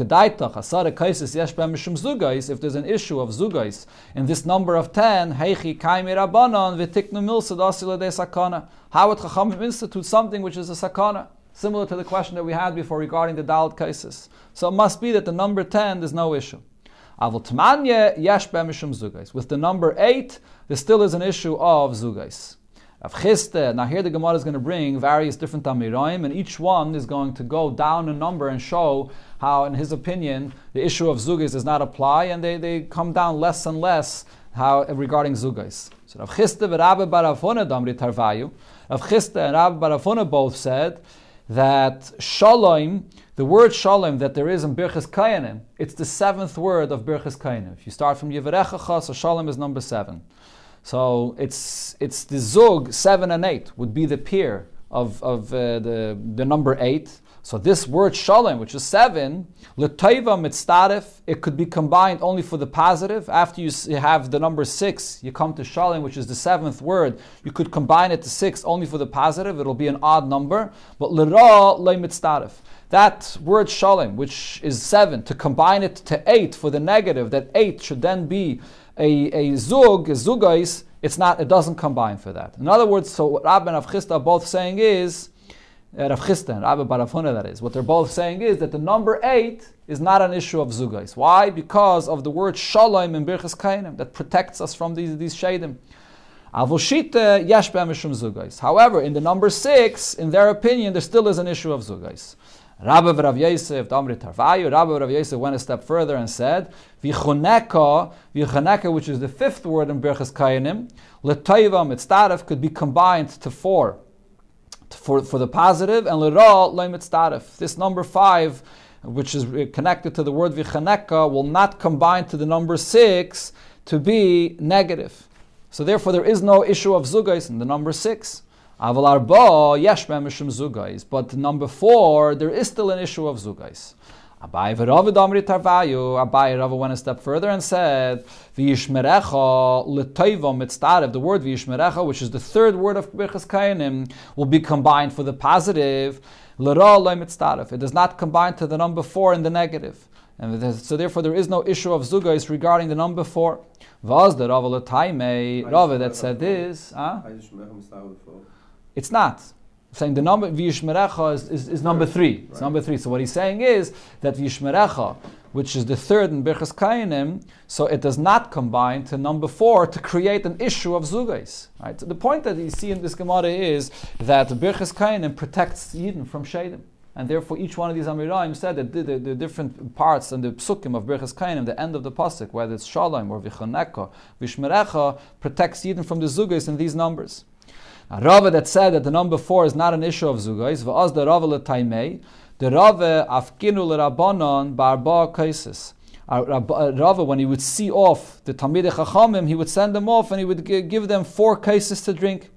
an issue of zugais in this number of ten, how would Chachamim institute something which is a sakana? Similar to the question that we had before regarding the Dalit cases. So it must be that the number 10, there's no issue. With the number 8, there still is an issue of zugais. Rav Chisda, now here the Gemara is going to bring various different Amoraim, and each one is going to go down a number and show how, in his opinion, the issue of Zugis does not apply, and they, they come down less and less how regarding Zugis. So Rav Chisda and Rabbi Barafona Damri Tarvayu, Rav Chisda and Rabbi both said that Shalom, the word Shalom that there is in Birchas Kayanim, it's the seventh word of Birchas Kayanim. If you start from Yivarechacha, so Shalom is number seven. So it's it's the zug seven and eight would be the pair of of uh, the the number eight. So this word shalom, which is seven, l'toiva mitzdarif, it could be combined only for the positive. After you have the number six, you come to shalom, which is the seventh word. You could combine it to six only for the positive. It'll be an odd number. But l'ra le mitzdarif. That word shalom, which is seven, to combine it to eight for the negative, that eight should then be a, a zug, a zugais, it's not, it doesn't combine for that. In other words, so what Rab and are both saying is, uh, and Rabbi Barafuna that is, what they're both saying is that the number eight is not an issue of zugais. Why? Because of the word shalom in Birchas Kainim that protects us from these, these shadim. However, in the number six, in their opinion, there still is an issue of zugais. Rabbi Rav Yosef, Damri Tarvayu, Rabbi Rav Yosef went a step further and said, Vichoneka, Vichoneka, which is the fifth word in Berchas Kayanim, Letayva Mitzdaref could be combined to four for, for the positive, and Lera Le Mitzdaref. This number five, which is connected to the word Vichoneka, will not combine to the number six to be negative. So therefore, there is no issue of zugais in the number six. Aval arba yesh mishum zugais. But number four, there is still an issue of zugais. Abai v'Rav Damri Tarvayu. Abai Rav went a step further and said, "V'yishmerecha l'toiva mitzdarev." The word v'yishmerecha, which is the third word of Birchas Kayanim, will be combined for the positive. L'ra lo mitzdarev. It does not combine to the number four in the negative. And so therefore there is no issue of zugais regarding the number four. Was the Rava Rava that said this, huh? It's not. Saying the number Vishmerecha is, is, is, number three. It's right. number three. So what he's saying is that Vishmerecha, which is the third in Birchas Kainim, so it does not combine to number four to create an issue of Zugais. Right? So the point that you see in this Gemara is that Birchas Kainim protects Yidden from Shadim. And therefore, each one of these Amoraim said that the, the, the, different parts and the psukim of Birchas Kainim, the end of the pasuk, whether it's Shalom or Vichoneka, Vishmerecha, protects Yidden from the Zugais in these numbers. A Rava that said that the number four is not an issue of Zugais, v'az the Rava l'taimei, the Rava afkinu l'rabanon barba kaisis. Rava, when he would see off the Talmidei Chachamim, he would send them off and he would give them four cases to drink.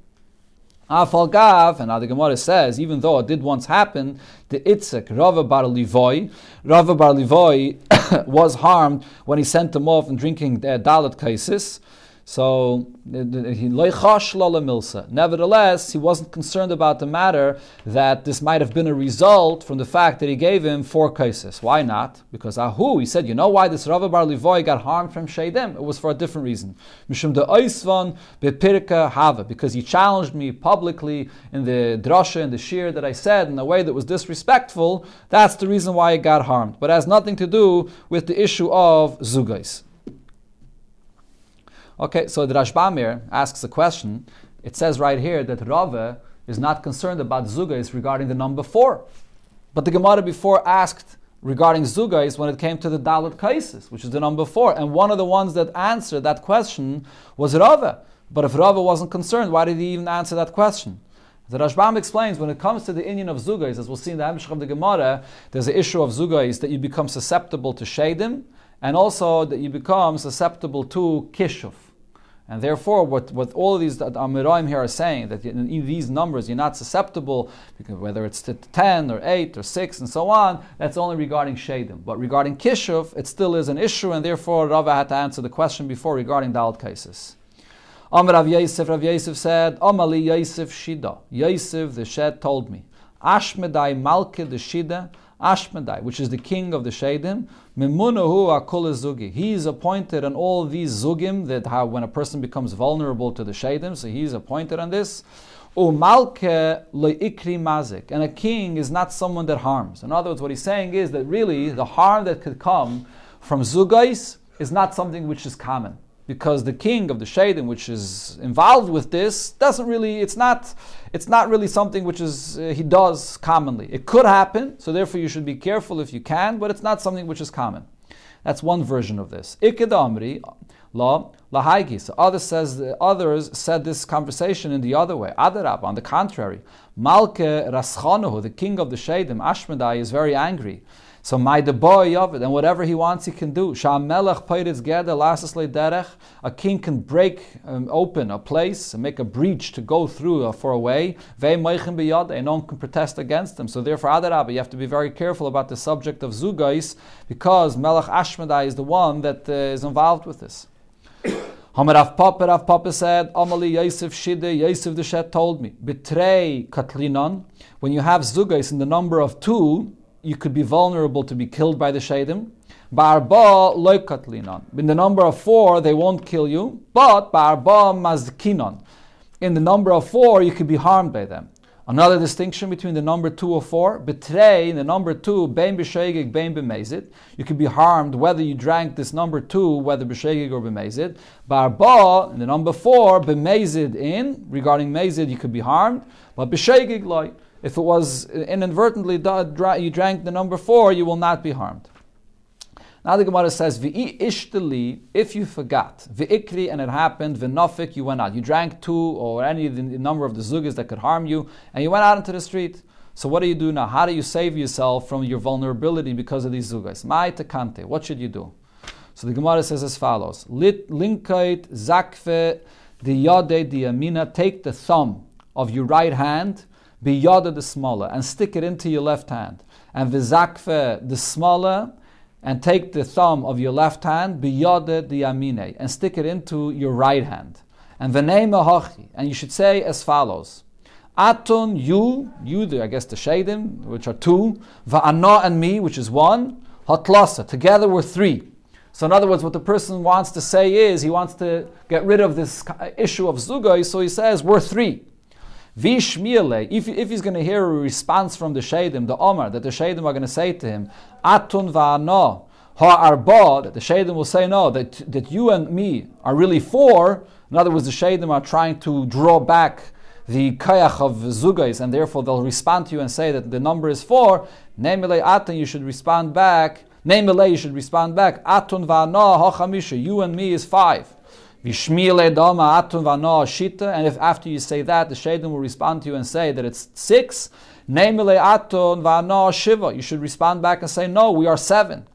Afal Gav, and the Gemara says, even though it did once happen, the Itzik, Rava Bar Livoy, Rava Bar Livoy was harmed when he sent them off and drinking their Dalit cases. So he Nevertheless, he wasn't concerned about the matter that this might have been a result from the fact that he gave him four cases. Why not? Because Ahu, he said, you know why this Rava Bar Livoy got harmed from Sheidim? It was for a different reason. Mishum de Oisvan bepirka hava, because he challenged me publicly in the drasha and the shir that I said in a way that was disrespectful. That's the reason why he got harmed. But it has nothing to do with the issue of zugais. Okay, so the Rashbamir asks a question. It says right here that Rava is not concerned about Zugais regarding the number four. But the Gemara before asked regarding Zugais when it came to the Dalit Kaisis, which is the number four. And one of the ones that answered that question was Rava. But if Rava wasn't concerned, why did he even answer that question? The Rashbam explains when it comes to the inyan of Zugais, as we'll see in the Hamshach of the Gemara, there's an issue of Zugais that you become susceptible to Shadim, and also that you become susceptible to Kishuf. And therefore, what, what all of these Amoraim here are saying, that in these numbers you're not susceptible, because whether it's to 10 or 8 or 6 and so on, that's only regarding Shadim. But regarding Kishuv, it still is an issue, and therefore Rava had to answer the question before regarding Dalit cases. Amr Rav Yosef, Rav Yosef said, Amali Yosef Shida. Yosef the Shed told me, Ashmedai Malke the Shida, Ashmedai, which is the king of the Shadim, Mimunahu akul zugi. He is appointed on all these zugim that how when a person becomes vulnerable to the Shadim, so he's appointed on this. Umalke leikri mazik. And a king is not someone that harms. In other words, what he's saying is that really the harm that could come from zugais is not something which is common because the king of the Shadim, which is involved with this, doesn't really, it's not, it's not really something which is, uh, he does commonly. It could happen, so therefore you should be careful if you can, but it's not something which is common. That's one version of this. Iked law, lahaigi. So others, says, others said this conversation in the other way. Adarab, on the contrary. Malke Raschonahu, the king of the Shadim, Ashmedai, is very angry. So my the boy of it, and whatever he wants, he can do. A king can break um, open a place and make a breach to go through uh, for a way. And no one can protest against him. So therefore, Adarabah, you have to be very careful about the subject of Zugais because Melech Ashmedai is the one that uh, is involved with this. Hamarav Papa, Rav Papa said, Amali Yosef Shide, Yosef the Shet told me, betray Katlinon, when you have Zugais in the number of two, you could be vulnerable to be killed by the Shadim. Barba loikatlinon. In the number of four, they won't kill you, but barba mazkinon. In the number of four, you could be harmed by them. Another distinction between the number two or four, betray in the number two, bein b'shegig, bein b'mezid. You could be harmed whether you drank this number two, whether b'shegig or b'mezid. Barba in the number four, b'mezid in, regarding mezid, you could be harmed, but b'shegig like. If it was inadvertently you drank the number four, you will not be harmed. Now the Gemara says, V'i ishtali, if you forgot, v'ikri, and it happened, v'nofik, you went out. You drank two or any the number of the zugas that could harm you, and you went out into the street. So what do you do now? How do you save yourself from your vulnerability because of these zugas? Mai takante, what should you do? So the Gemara says as follows, Lit linkait zakfe the yade amina, take the thumb of your right hand, biyada the smaller, and stick it into your left hand. And vizakfe the smaller, and take the thumb of your left hand, biyada the amine, and stick it into your right hand. And v'neima hachi, and you should say as follows. Aton, you, you, the, I guess the shadim, which are two, va'ana and me, which is one, Hatlasa. Together we're three. So in other words, what the person wants to say is he wants to get rid of this issue of zugay, so he says we're three. Vishmiele, if, if he's going to hear a response from the Shadim, the Omar, that the Shadim are going to say to him, Atun va'ano, ha'arba, that the Shadim will say no, that, that you and me are really four. In other words, the Shadim are trying to draw back the kayach of zugais, and therefore they'll respond to you and say that the number is four. Nemele atun, you should respond back. Nemele, you should respond back. Atun va'ano, ha'chamisha, you and me is five. Shita, and if after you say that, the Shadim will respond to you and say that it's six, Shiva. You should respond back and say, no, we are seven.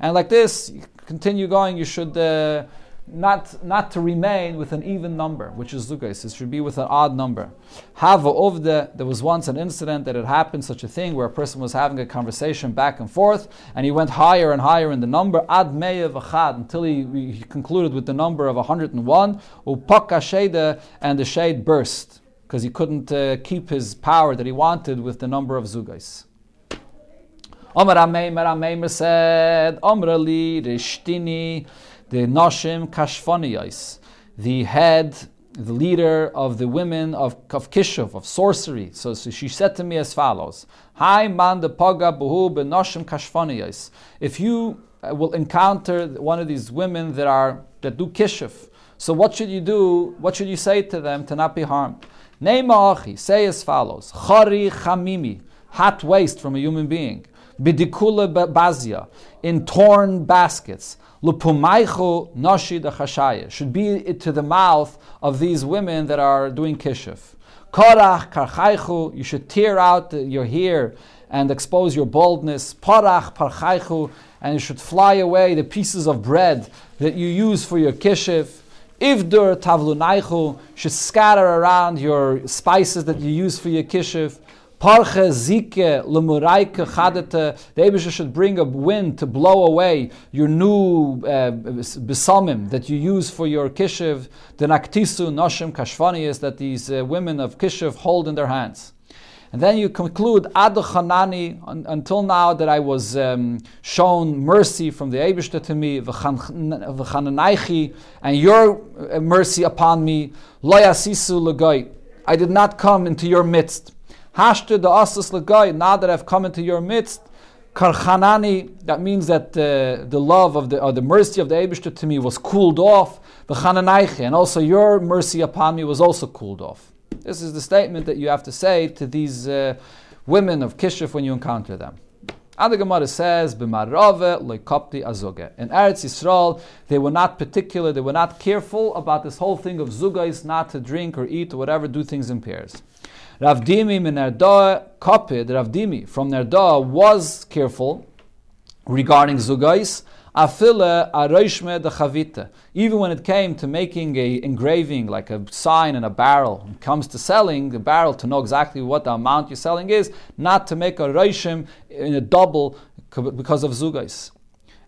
And like this, continue going, you should uh, not, not to remain with an even number, which is Zugais. It should be with an odd number. Hava Ovde, there was once an incident that had happened, such a thing, where a person was having a conversation back and forth, and he went higher and higher in the number, Ad Meyev Achad, until he, he concluded with the number of 101, Upaka Sheda, and the shade burst, because he couldn't uh, keep his power that he wanted with the number of Zugais. Omar Ameimer Ameimer said, Omar li Rishtini, the Noshim Kashfoniyos, the head, the leader of the women of, of Kishuv, of sorcery. So, so she said to me as follows Hi man the Paga Buhu Noshim Kashfoniyos. If you uh, will encounter one of these women that are that do Kishuv, so what should you do? What should you say to them to not be harmed? Neima Achi, say as follows Chari Chamimi, hot waste from a human being. Bidikula bazia, in torn baskets. Lupumaichu nashi should be to the mouth of these women that are doing kishuf. Korach karchaichu, you should tear out your hair and expose your baldness. Parach parchaichu, and you should fly away the pieces of bread that you use for your kishuf. Ivdur tavlunaichu should scatter around your spices that you use for your kishuf. Parche zike lemuraike chadete. The Abisha should bring a wind to blow away your new uh, besamim that you use for your kishiv. The naktisu noshim kashvani is that these uh, women of kishiv hold in their hands. And then you conclude ad chanani until now that I was um, shown mercy from the Abishta to me v'chananaichi and your uh, mercy upon me loyasisu legoy. I did not come into your midst. Hashtu the asas legoy, now that I've come into your midst, karchanani, that means that uh, the love of the, or the mercy of the Abishter to me was cooled off, and also your mercy upon me was also cooled off. This is the statement that you have to say to these uh, women of Kishuf when you encounter them. And the Gemara says, "B'marove loikopti azoge." In Eretz Yisrael, they were not particular; they were not careful about this whole thing of zugais, not to drink or eat or whatever, do things in pairs. Rav Dimi min Erdoa Kopid, Rav from Nehardea was careful regarding Zugais. De chavita. Even when it came to making a engraving, like a sign in a barrel, when it comes to selling the barrel to know exactly what the amount you're selling is, not to make a roishim in a double because of zugais.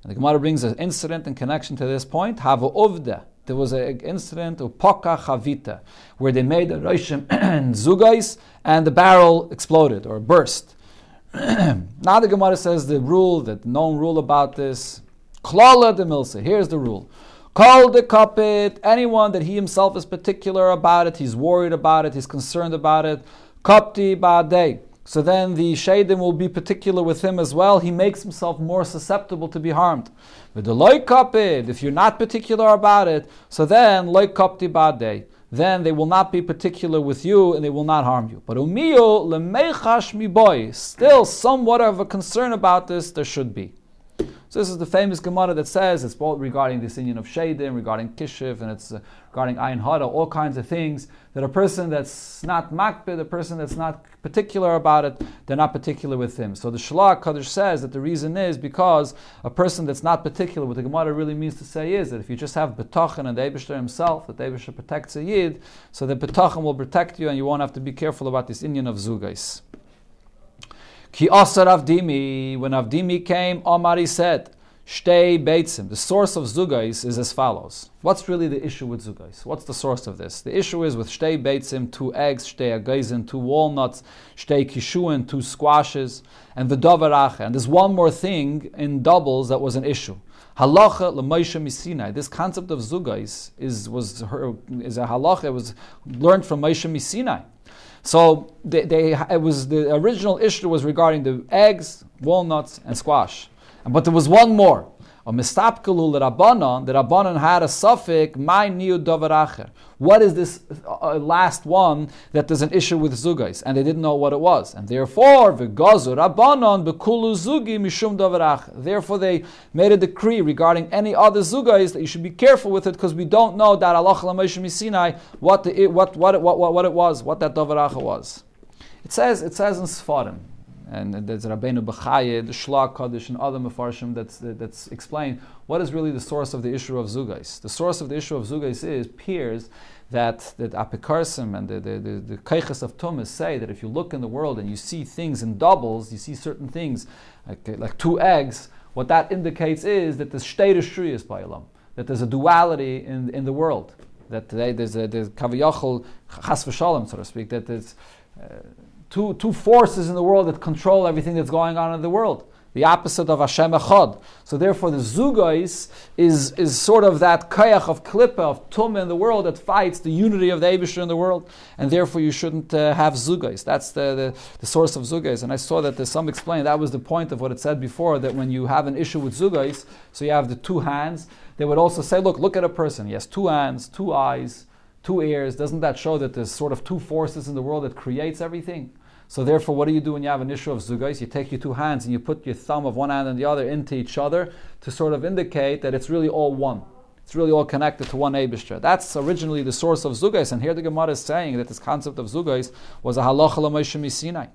And the Gemara brings an incident in connection to this point. Uvda there was an incident of Poka Chavita, where they made a Roshim and Zugais, and the barrel exploded or burst. now the Gemara says the rule, that known rule about this, Klala de Milsa, here's the rule. Call the kapit, anyone that he himself is particular about it, he's worried about it, he's concerned about it, kapti ba'adei. So then the Shadim will be particular with him as well. He makes himself more susceptible to be harmed. With the loikapid, if you're not particular about it, so then loikapti bade. Then they will not be particular with you and they will not harm you. But umiyo lemechash mi boy, still somewhat of a concern about this there should be. So this is the famous Gemara that says it's both regarding this inyan of Shadim, regarding Kishiv, and it's uh, regarding Ayin Hara, all kinds of things that a person that's not makbid, a person that's not particular about it, they're not particular with him. So the Shelah Hakadosh says that the reason is because a person that's not particular, what the Gemara really means to say is that if you just have betachan and the himself, that the Abishter protects a Yid, so the betachan will protect you and you won't have to be careful about this inyan of Zugais. Ki asar Avdimi, when Avdimi came, Omar he said, Shtei Beitzim, the source of Zugais is as follows. What's really the issue with Zugais? What's the source of this? The issue is with Shtei Beitzim, two eggs, Shtei Agaisin, two walnuts, Shtei Kishuin, two squashes, and the Dovaracha. And there's one more thing in doubles that was an issue. Halacha l'Moshe Misinai. This concept of Zugais is, was her, is a halacha, it was learned from Moshe Misinai. So they, they, it was the original issue was regarding the eggs, walnuts, and squash. But there was one more. A mistapkalu Rabbanon, the Rabbanon had a suffix, my new dovaracher. What is this uh, last one that there's an issue with zugais? And they didn't know what it was. And therefore, v'gozu Rabbanon bekulu zugi mishum dovaracher. Therefore, they made a decree regarding any other zugais that you should be careful with it because we don't know that Allah Sinai what, what, what, what, what, what it was, what that dovaracher was. It says, it says in Sfarim, and there's Rabbeinu Bechaye, the Shelah Hakadosh, and other Mefarshim that's, that's explained what is really the source of the issue of Zugais. The source of the issue of Zugais is peers that that Apikarsim and the, the, the, the of Tumas say that if you look in the world and you see things in doubles, you see certain things like, like two eggs, what that indicates is that there's Shtei Shriyas by Elam, that there's a duality in, in the world, that today there's a there's Kaviyachal Chas v'Shalom, so to speak, that there's uh, two, two forces in the world that control everything that's going on in the world. The opposite of Hashem Echad. So therefore, the Zugais is, is sort of that kayach of klippa, of tum in the world that fights the unity of the Abishur in the world. And therefore, you shouldn't uh, have Zugais. That's the, the, the, source of Zugais. And I saw that there's some explain that was the point of what it said before, that when you have an issue with Zugais, so you have the two hands, they would also say, look, look at a person. He has two hands, two eyes, two ears. Doesn't that show that there's sort of two forces in the world that creates everything? So therefore, what do you do when you have an issue of zugais? You take your two hands and you put your thumb of one hand and the other into each other to sort of indicate that it's really all one. It's really all connected to one Abishter. That's originally the source of zugais, and here the Gemara is saying that this concept of zugais was a halacha Sinai.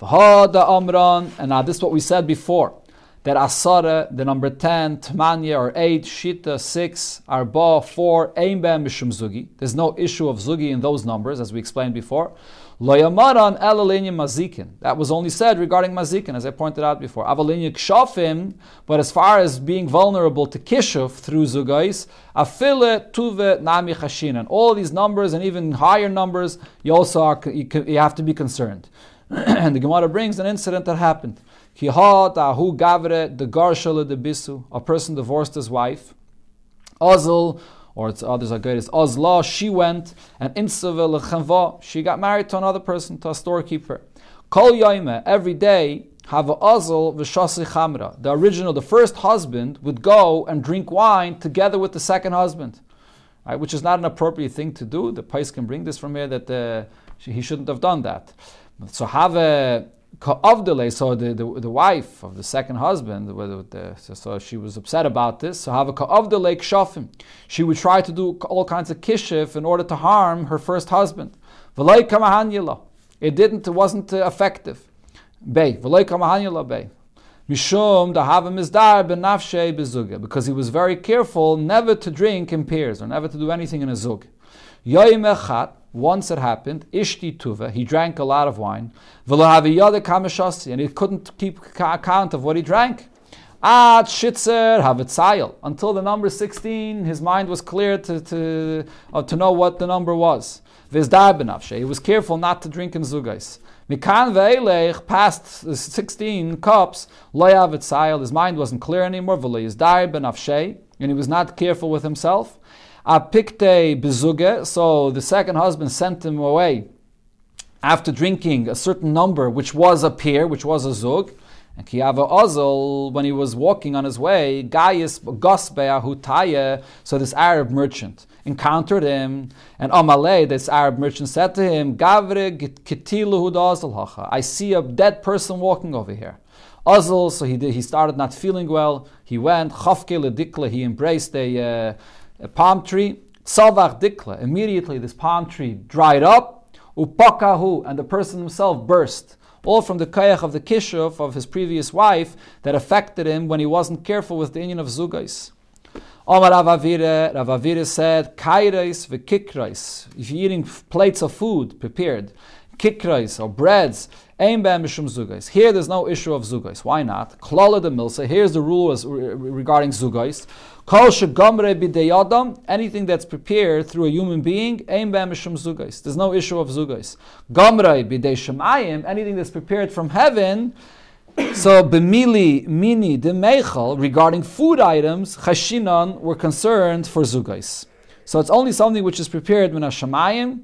V'hada amran, and now this is what we said before that Asara, the number 10, Tmanya or 8, Shita 6, Arba 4, Einbem Mishum Zugi. There's no issue of Zugi in those numbers, as we explained before. Loyamaran elalinya mazikin. That was only said regarding mazikin, as I pointed out before. Avalinya kshafim, but as far as being vulnerable to kishuf through zugais, afile tuve nami chashin. And all these numbers and even higher numbers, you also are, you, have to be concerned. and the Gemara brings an incident that happened. Kihat ahu gavre the garshale de bisu. A person divorced his wife. Azul or it's others are good. It's Ozla, she went, and Insavel she got married to another person, to a storekeeper. Kol Yaime, every day, have a Ozl v'shasi chamra. The original, the first husband, would go and drink wine together with the second husband, right, which is not an appropriate thing to do. The Pais can bring this from here that uh, he shouldn't have done that. So have a Ka'avdele, so the, the, the, wife of the second husband, the, so, she was upset about this. So have a ka'avdele kshafim. She would try to do all kinds of kishif in order to harm her first husband. It didn't, it wasn't uh, effective. Mishum dahavim izdar benafshei bezuga. Because he was very careful never to drink in pairs or never to do anything in a zug. Once it happened, Ishti Tuva, he drank a lot of wine, and he couldn't keep account of what he drank. At Shitzer Havitzayel. Until the number 16, his mind was clear to, to, uh, to know what the number was. He was careful not to drink in Zugais. Mikan ve'elech, past the 16 cups, loyavitzayel, his mind wasn't clear anymore, and he was not careful with himself. Apikte bezuge, so the second husband sent him away after drinking a certain number, which was a peer, which was a zug. And Kiyava Ozel, when he was walking on his way, Gaius Gosbea Hutaya, so this Arab merchant, encountered him, and Amalei, this Arab merchant, said to him, Gavre Kitilu I see a dead person walking over here. Ozel, so he did, he started not feeling well. He went, Chafke Ledikla, he embraced a uh, a palm tree, Savach Dikla, immediately this palm tree dried up, Upakahu, and the person himself burst. All from the kayach of the kishuf of his previous wife that affected him when he wasn't careful with the inyan of zugais. Omar Ravavire, Ravavire said, Kairais v'kikrais. If you're eating plates of food prepared, kikrais or breads, Ein mishum zugais. Here there's no issue of zugais. Why not? Klala de milsa. Here's the rule regarding zugais. Kol. Anything that's prepared through a human being, ein mishum zugais. There's no issue of zugais. Gamre shemayim. Anything that's prepared from heaven. So b'mili mini de meichel regarding food items, chashinan were concerned for zugais. So it's only something which is prepared min hashamayim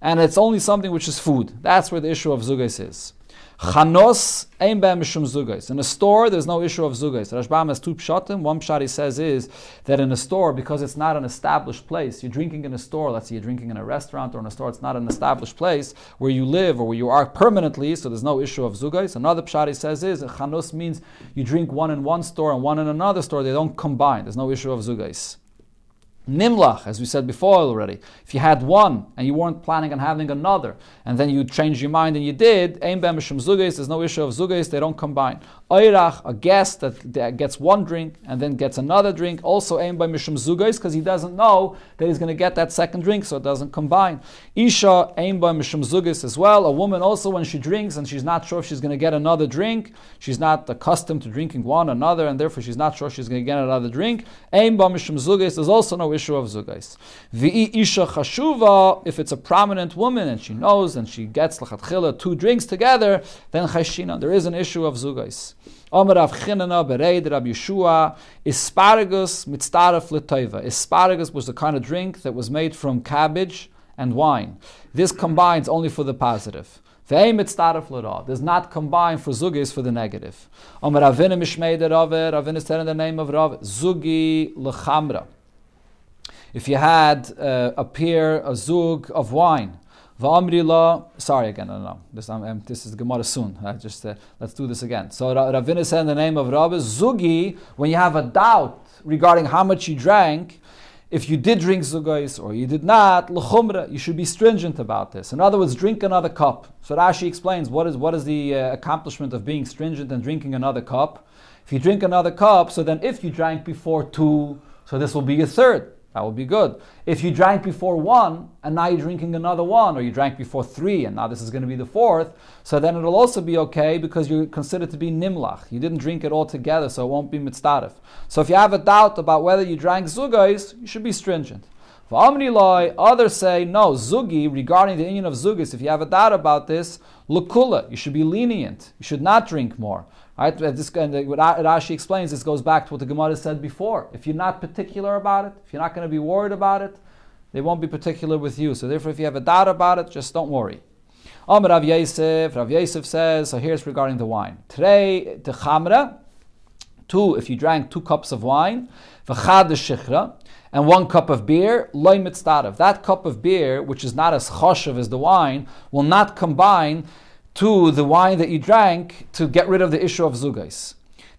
and it's only something which is food. That's where the issue of zugais is. Chanos ein mishum zugais. In a store, there's no issue of zugais. Rashbam has two pshatim. One pshat he says is that in a store, because it's not an established place, you're drinking in a store, let's say you're drinking in a restaurant or in a store, it's not an established place where you live or where you are permanently, so there's no issue of zugais. Another pshat he says is, chanos means you drink one in one store and one in another store, they don't combine. There's no issue of zugais. Nimlach, as we said before already, if you had one and you weren't planning on having another, and then you changed your mind and you did, Ein Zugais, there's no issue of Zugais, they don't combine. Oirach, a guest that, gets one drink and then gets another drink, also Ein Mishum Zugais, because he doesn't know that he's going to get that second drink, so it doesn't combine. Isha, Ein Mishum Zugais as well, a woman also when she drinks and she's not sure if she's going to get another drink, she's not accustomed to drinking one another, and therefore she's not sure she's going to get another drink. Ein Mishum Zugais, there's also no issue of zugais. V'i isha chashuva, if it's a prominent woman and she knows and she gets two drinks together, then chashina. There is an issue of zugais. Omer Rav Chinana Bereid Rab Yeshua Asparagus mitztaref l'toiva. Asparagus was the kind of drink that was made from cabbage and wine. This combines only for the positive. Does not combine for zugis for the negative. Omer Ravina Mishmei Rave, Ravina said the name of Rav, Zugi if you had uh, a pear, a zug of wine, Va'amrila, sorry again, no, no, this, um, this is Gemara soon. Uh, just uh, let's do this again. So Ravina said in the name of Rabbi Zugi, when you have a doubt regarding how much you drank, if you did drink zugais or you did not, l'chumra, you should be stringent about this. In other words, drink another cup. So Rashi explains what is what is the uh, accomplishment of being stringent and drinking another cup. If you drink another cup, so then if you drank before two, so this will be a third. That would be good. If you drank before one and now you're drinking another one, or you drank before three and now this is going to be the fourth, so then it'll also be okay because you're considered to be nimlach. You didn't drink it all together, so it won't be mitzdarif. So if you have a doubt about whether you drank zugais, you should be stringent. For Amri others say, no, zugi, regarding the inyan of zugis, if you have a doubt about this, lukula, you should be lenient. You should not drink more. Right? This, and what Rashi explains, this goes back to what the Gemara said before. If you're not particular about it, if you're not going to be worried about it, they won't be particular with you. So therefore, if you have a doubt about it, just don't worry. Amr Rav Yosef, Rav Yosef says, so here's regarding the wine. Today, the chamra, two, if you drank two cups of wine, v'chad shichra, and one cup of beer, loy mitzdarev. That cup of beer, which is not as choshev as the wine, will not combine to the wine that you drank to get rid of the issue of zugais.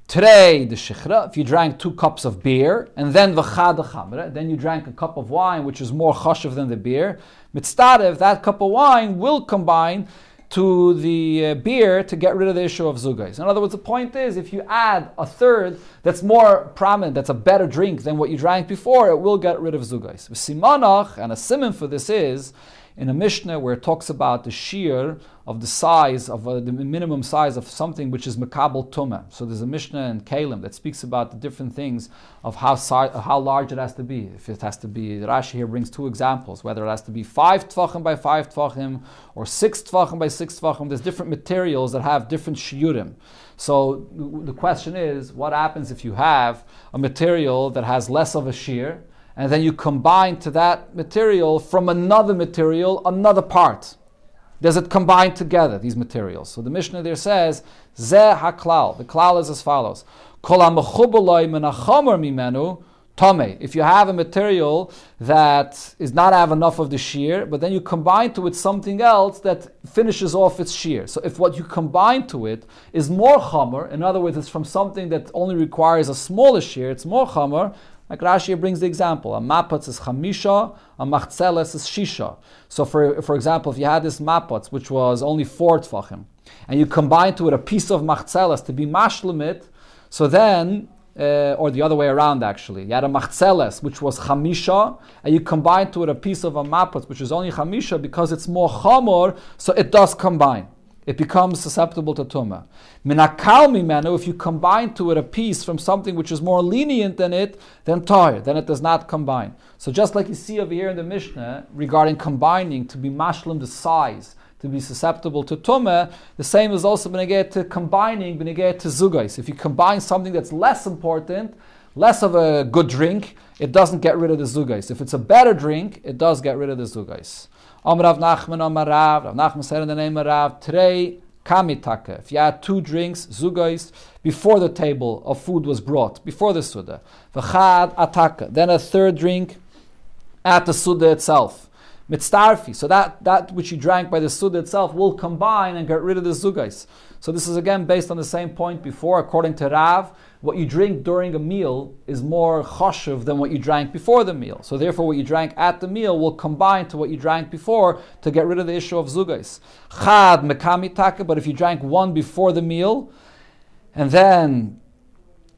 Today, the shichra, if you drank two cups of beer, and then v'chad chamra, then you drank a cup of wine which is more chashav than the beer, mitzdarev, that cup of wine will combine to the uh, beer to get rid of the issue of zugais. In other words, the point is, if you add a third that's more prominent, that's a better drink than what you drank before, it will get rid of zugais. Simanach, and a simon for this is, in a Mishnah where it talks about the shear of the size of uh, the minimum size of something which is makabel tuma. So there's a Mishnah in Keilim that speaks about the different things of how si- how large it has to be. If it has to be, Rashi here brings two examples, whether it has to be five tvachim by five tvachim or six tvachim by six tvachim. There's different materials that have different shiurim. So the question is, what happens if you have a material that has less of a shear? And then you combine to that material from another material another part. Does it combine together, these materials? So the Mishnah there says, Zeh haklal. The klal is as follows. Tame. If you have a material that is not have enough of the shear, but then you combine to it something else that finishes off its shear. So if what you combine to it is more chamer, in other words, it's from something that only requires a smaller shear, it's more chamer, like Rashi brings the example, a mapatz is chamisha, a machzeles is shisha. So for, for example, if you had this mapatz, which was only four tfachim, and you combine to it a piece of machzeles to be mashlemit, so then uh, or the other way around actually. You had a machzeles, which was chamisha, and you combine to it a piece of a mapot, which is only chamisha because it's more chamor, so it does combine. It becomes susceptible to tumah. Minakal mimenu, if you combine to it a piece from something which is more lenient than it, then tar, then it does not combine. So just like you see over here in the Mishnah regarding combining to be mashlim the size, to be susceptible to tumah, the same is also beneged to combining, beneged to zugais. If you combine something that's less important, less of a good drink, it doesn't get rid of the zugais. If it's a better drink, it does get rid of the zugais. Amrav Nachman Amarav, Rav Rav Nachman said in the name of Rav, today kamitaka. If you had two drinks, zugais, before the table of food was brought, before the suda. V'chad ataka. Then a third drink at the suda itself. Mitztarfi. So that, that which you drank by the suda itself will combine and get rid of the zugais. So this is again based on the same point before, according to Rav what you drink during a meal is more choshev than what you drank before the meal. So therefore, what you drank at the meal will combine to what you drank before to get rid of the issue of zugais. Chad mekami taka, but if you drank one before the meal, and then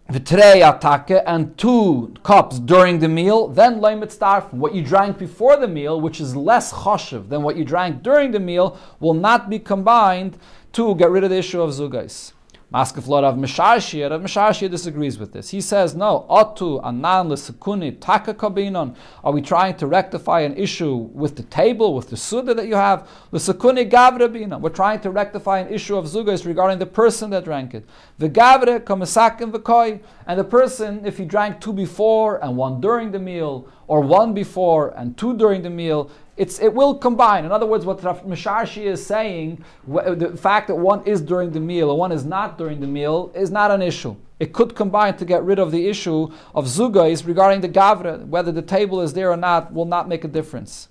v'trei atake and two cups during the meal, then loimit starf. What you drank before the meal, which is less choshev than what you drank during the meal, will not be combined to get rid of the issue of zugais. Maskeflor of Misharshia, Rav Misharshia disagrees with this. He says, no, otu anan l'sekuni taka kabinon. Are we trying to rectify an issue with the table, with the suda that you have? L'sekuni gavre bina. We're trying to rectify an issue of zugas regarding the person that drank it. The gavre kamasakin v'koi. And the person, if he drank two before and one during the meal, or one before and two during the meal, it's, it will combine. In other words, what Rav Misharshi is saying, the fact that one is during the meal or one is not during the meal is not an issue. It could combine to get rid of the issue of zugais regarding the gavra, whether the table is there or not, will not make a difference.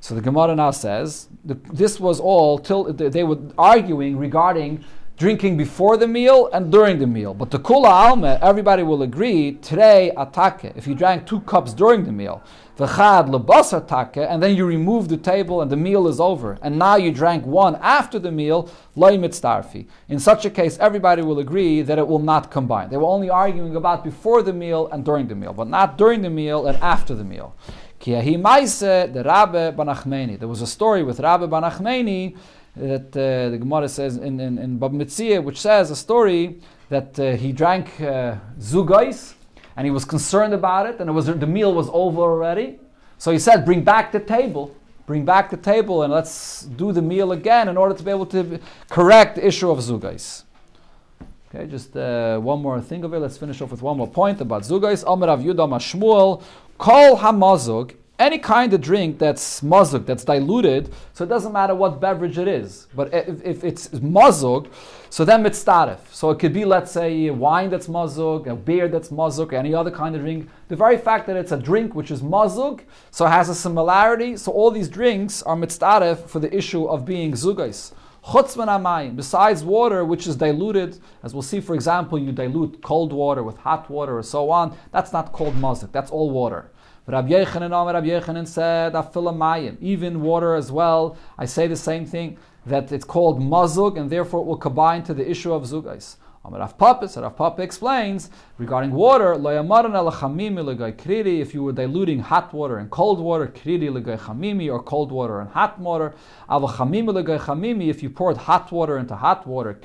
So the Gemara now says this was all till they were arguing regarding drinking before the meal and during the meal. But the kula alma, everybody will agree today atake. If you drank two cups during the meal, v'chad lebasar take, and then you remove the table and the meal is over, and now you drank one after the meal, loy mitzdarfi. In such a case, everybody will agree that it will not combine. They were only arguing about before the meal and during the meal, but not during the meal and after the meal. There was a story with Rabbi Banachmeni that uh, the Gemara says in, in, in Bava Metzia, which says a story that uh, he drank uh, zugais and he was concerned about it and it was, the meal was over already. So he said, bring back the table. Bring back the table and let's do the meal again in order to be able to correct the issue of zugais. Okay, just uh, one more thing of it. Let's finish off with one more point about zugais. Amar Rav Yudah Mashmuel, Kol hamazug any kind of drink that's mazuk, that's diluted, so it doesn't matter what beverage it is. But if, if it's mazuk, so then it's tarif. So it could be, let's say, wine that's mazuk, a beer that's mazuk, any other kind of drink. The very fact that it's a drink which is mazuk, so has a similarity. So all these drinks are mitztaref for the issue of being zugais. Besides water, which is diluted, as we'll see, for example, you dilute cold water with hot water or so on, that's not called mazik, that's all water. Rabbi Yochanan, Rabbi Yochanan said, Afilamayim, even water as well. I say the same thing, that it's called mazug, and therefore it will combine to the issue of zugais. Rav Papa, so Rav Papa explains regarding water, if you were diluting hot water and cold water, or cold water and hot water, if you poured hot water into hot water,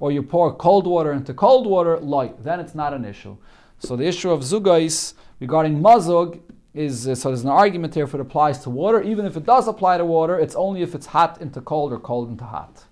or you pour cold water into cold water, then it's not an issue. So the issue of zugais regarding mazug is uh, so there's an argument here if it applies to water. Even if it does apply to water, it's only if it's hot into cold or cold into hot.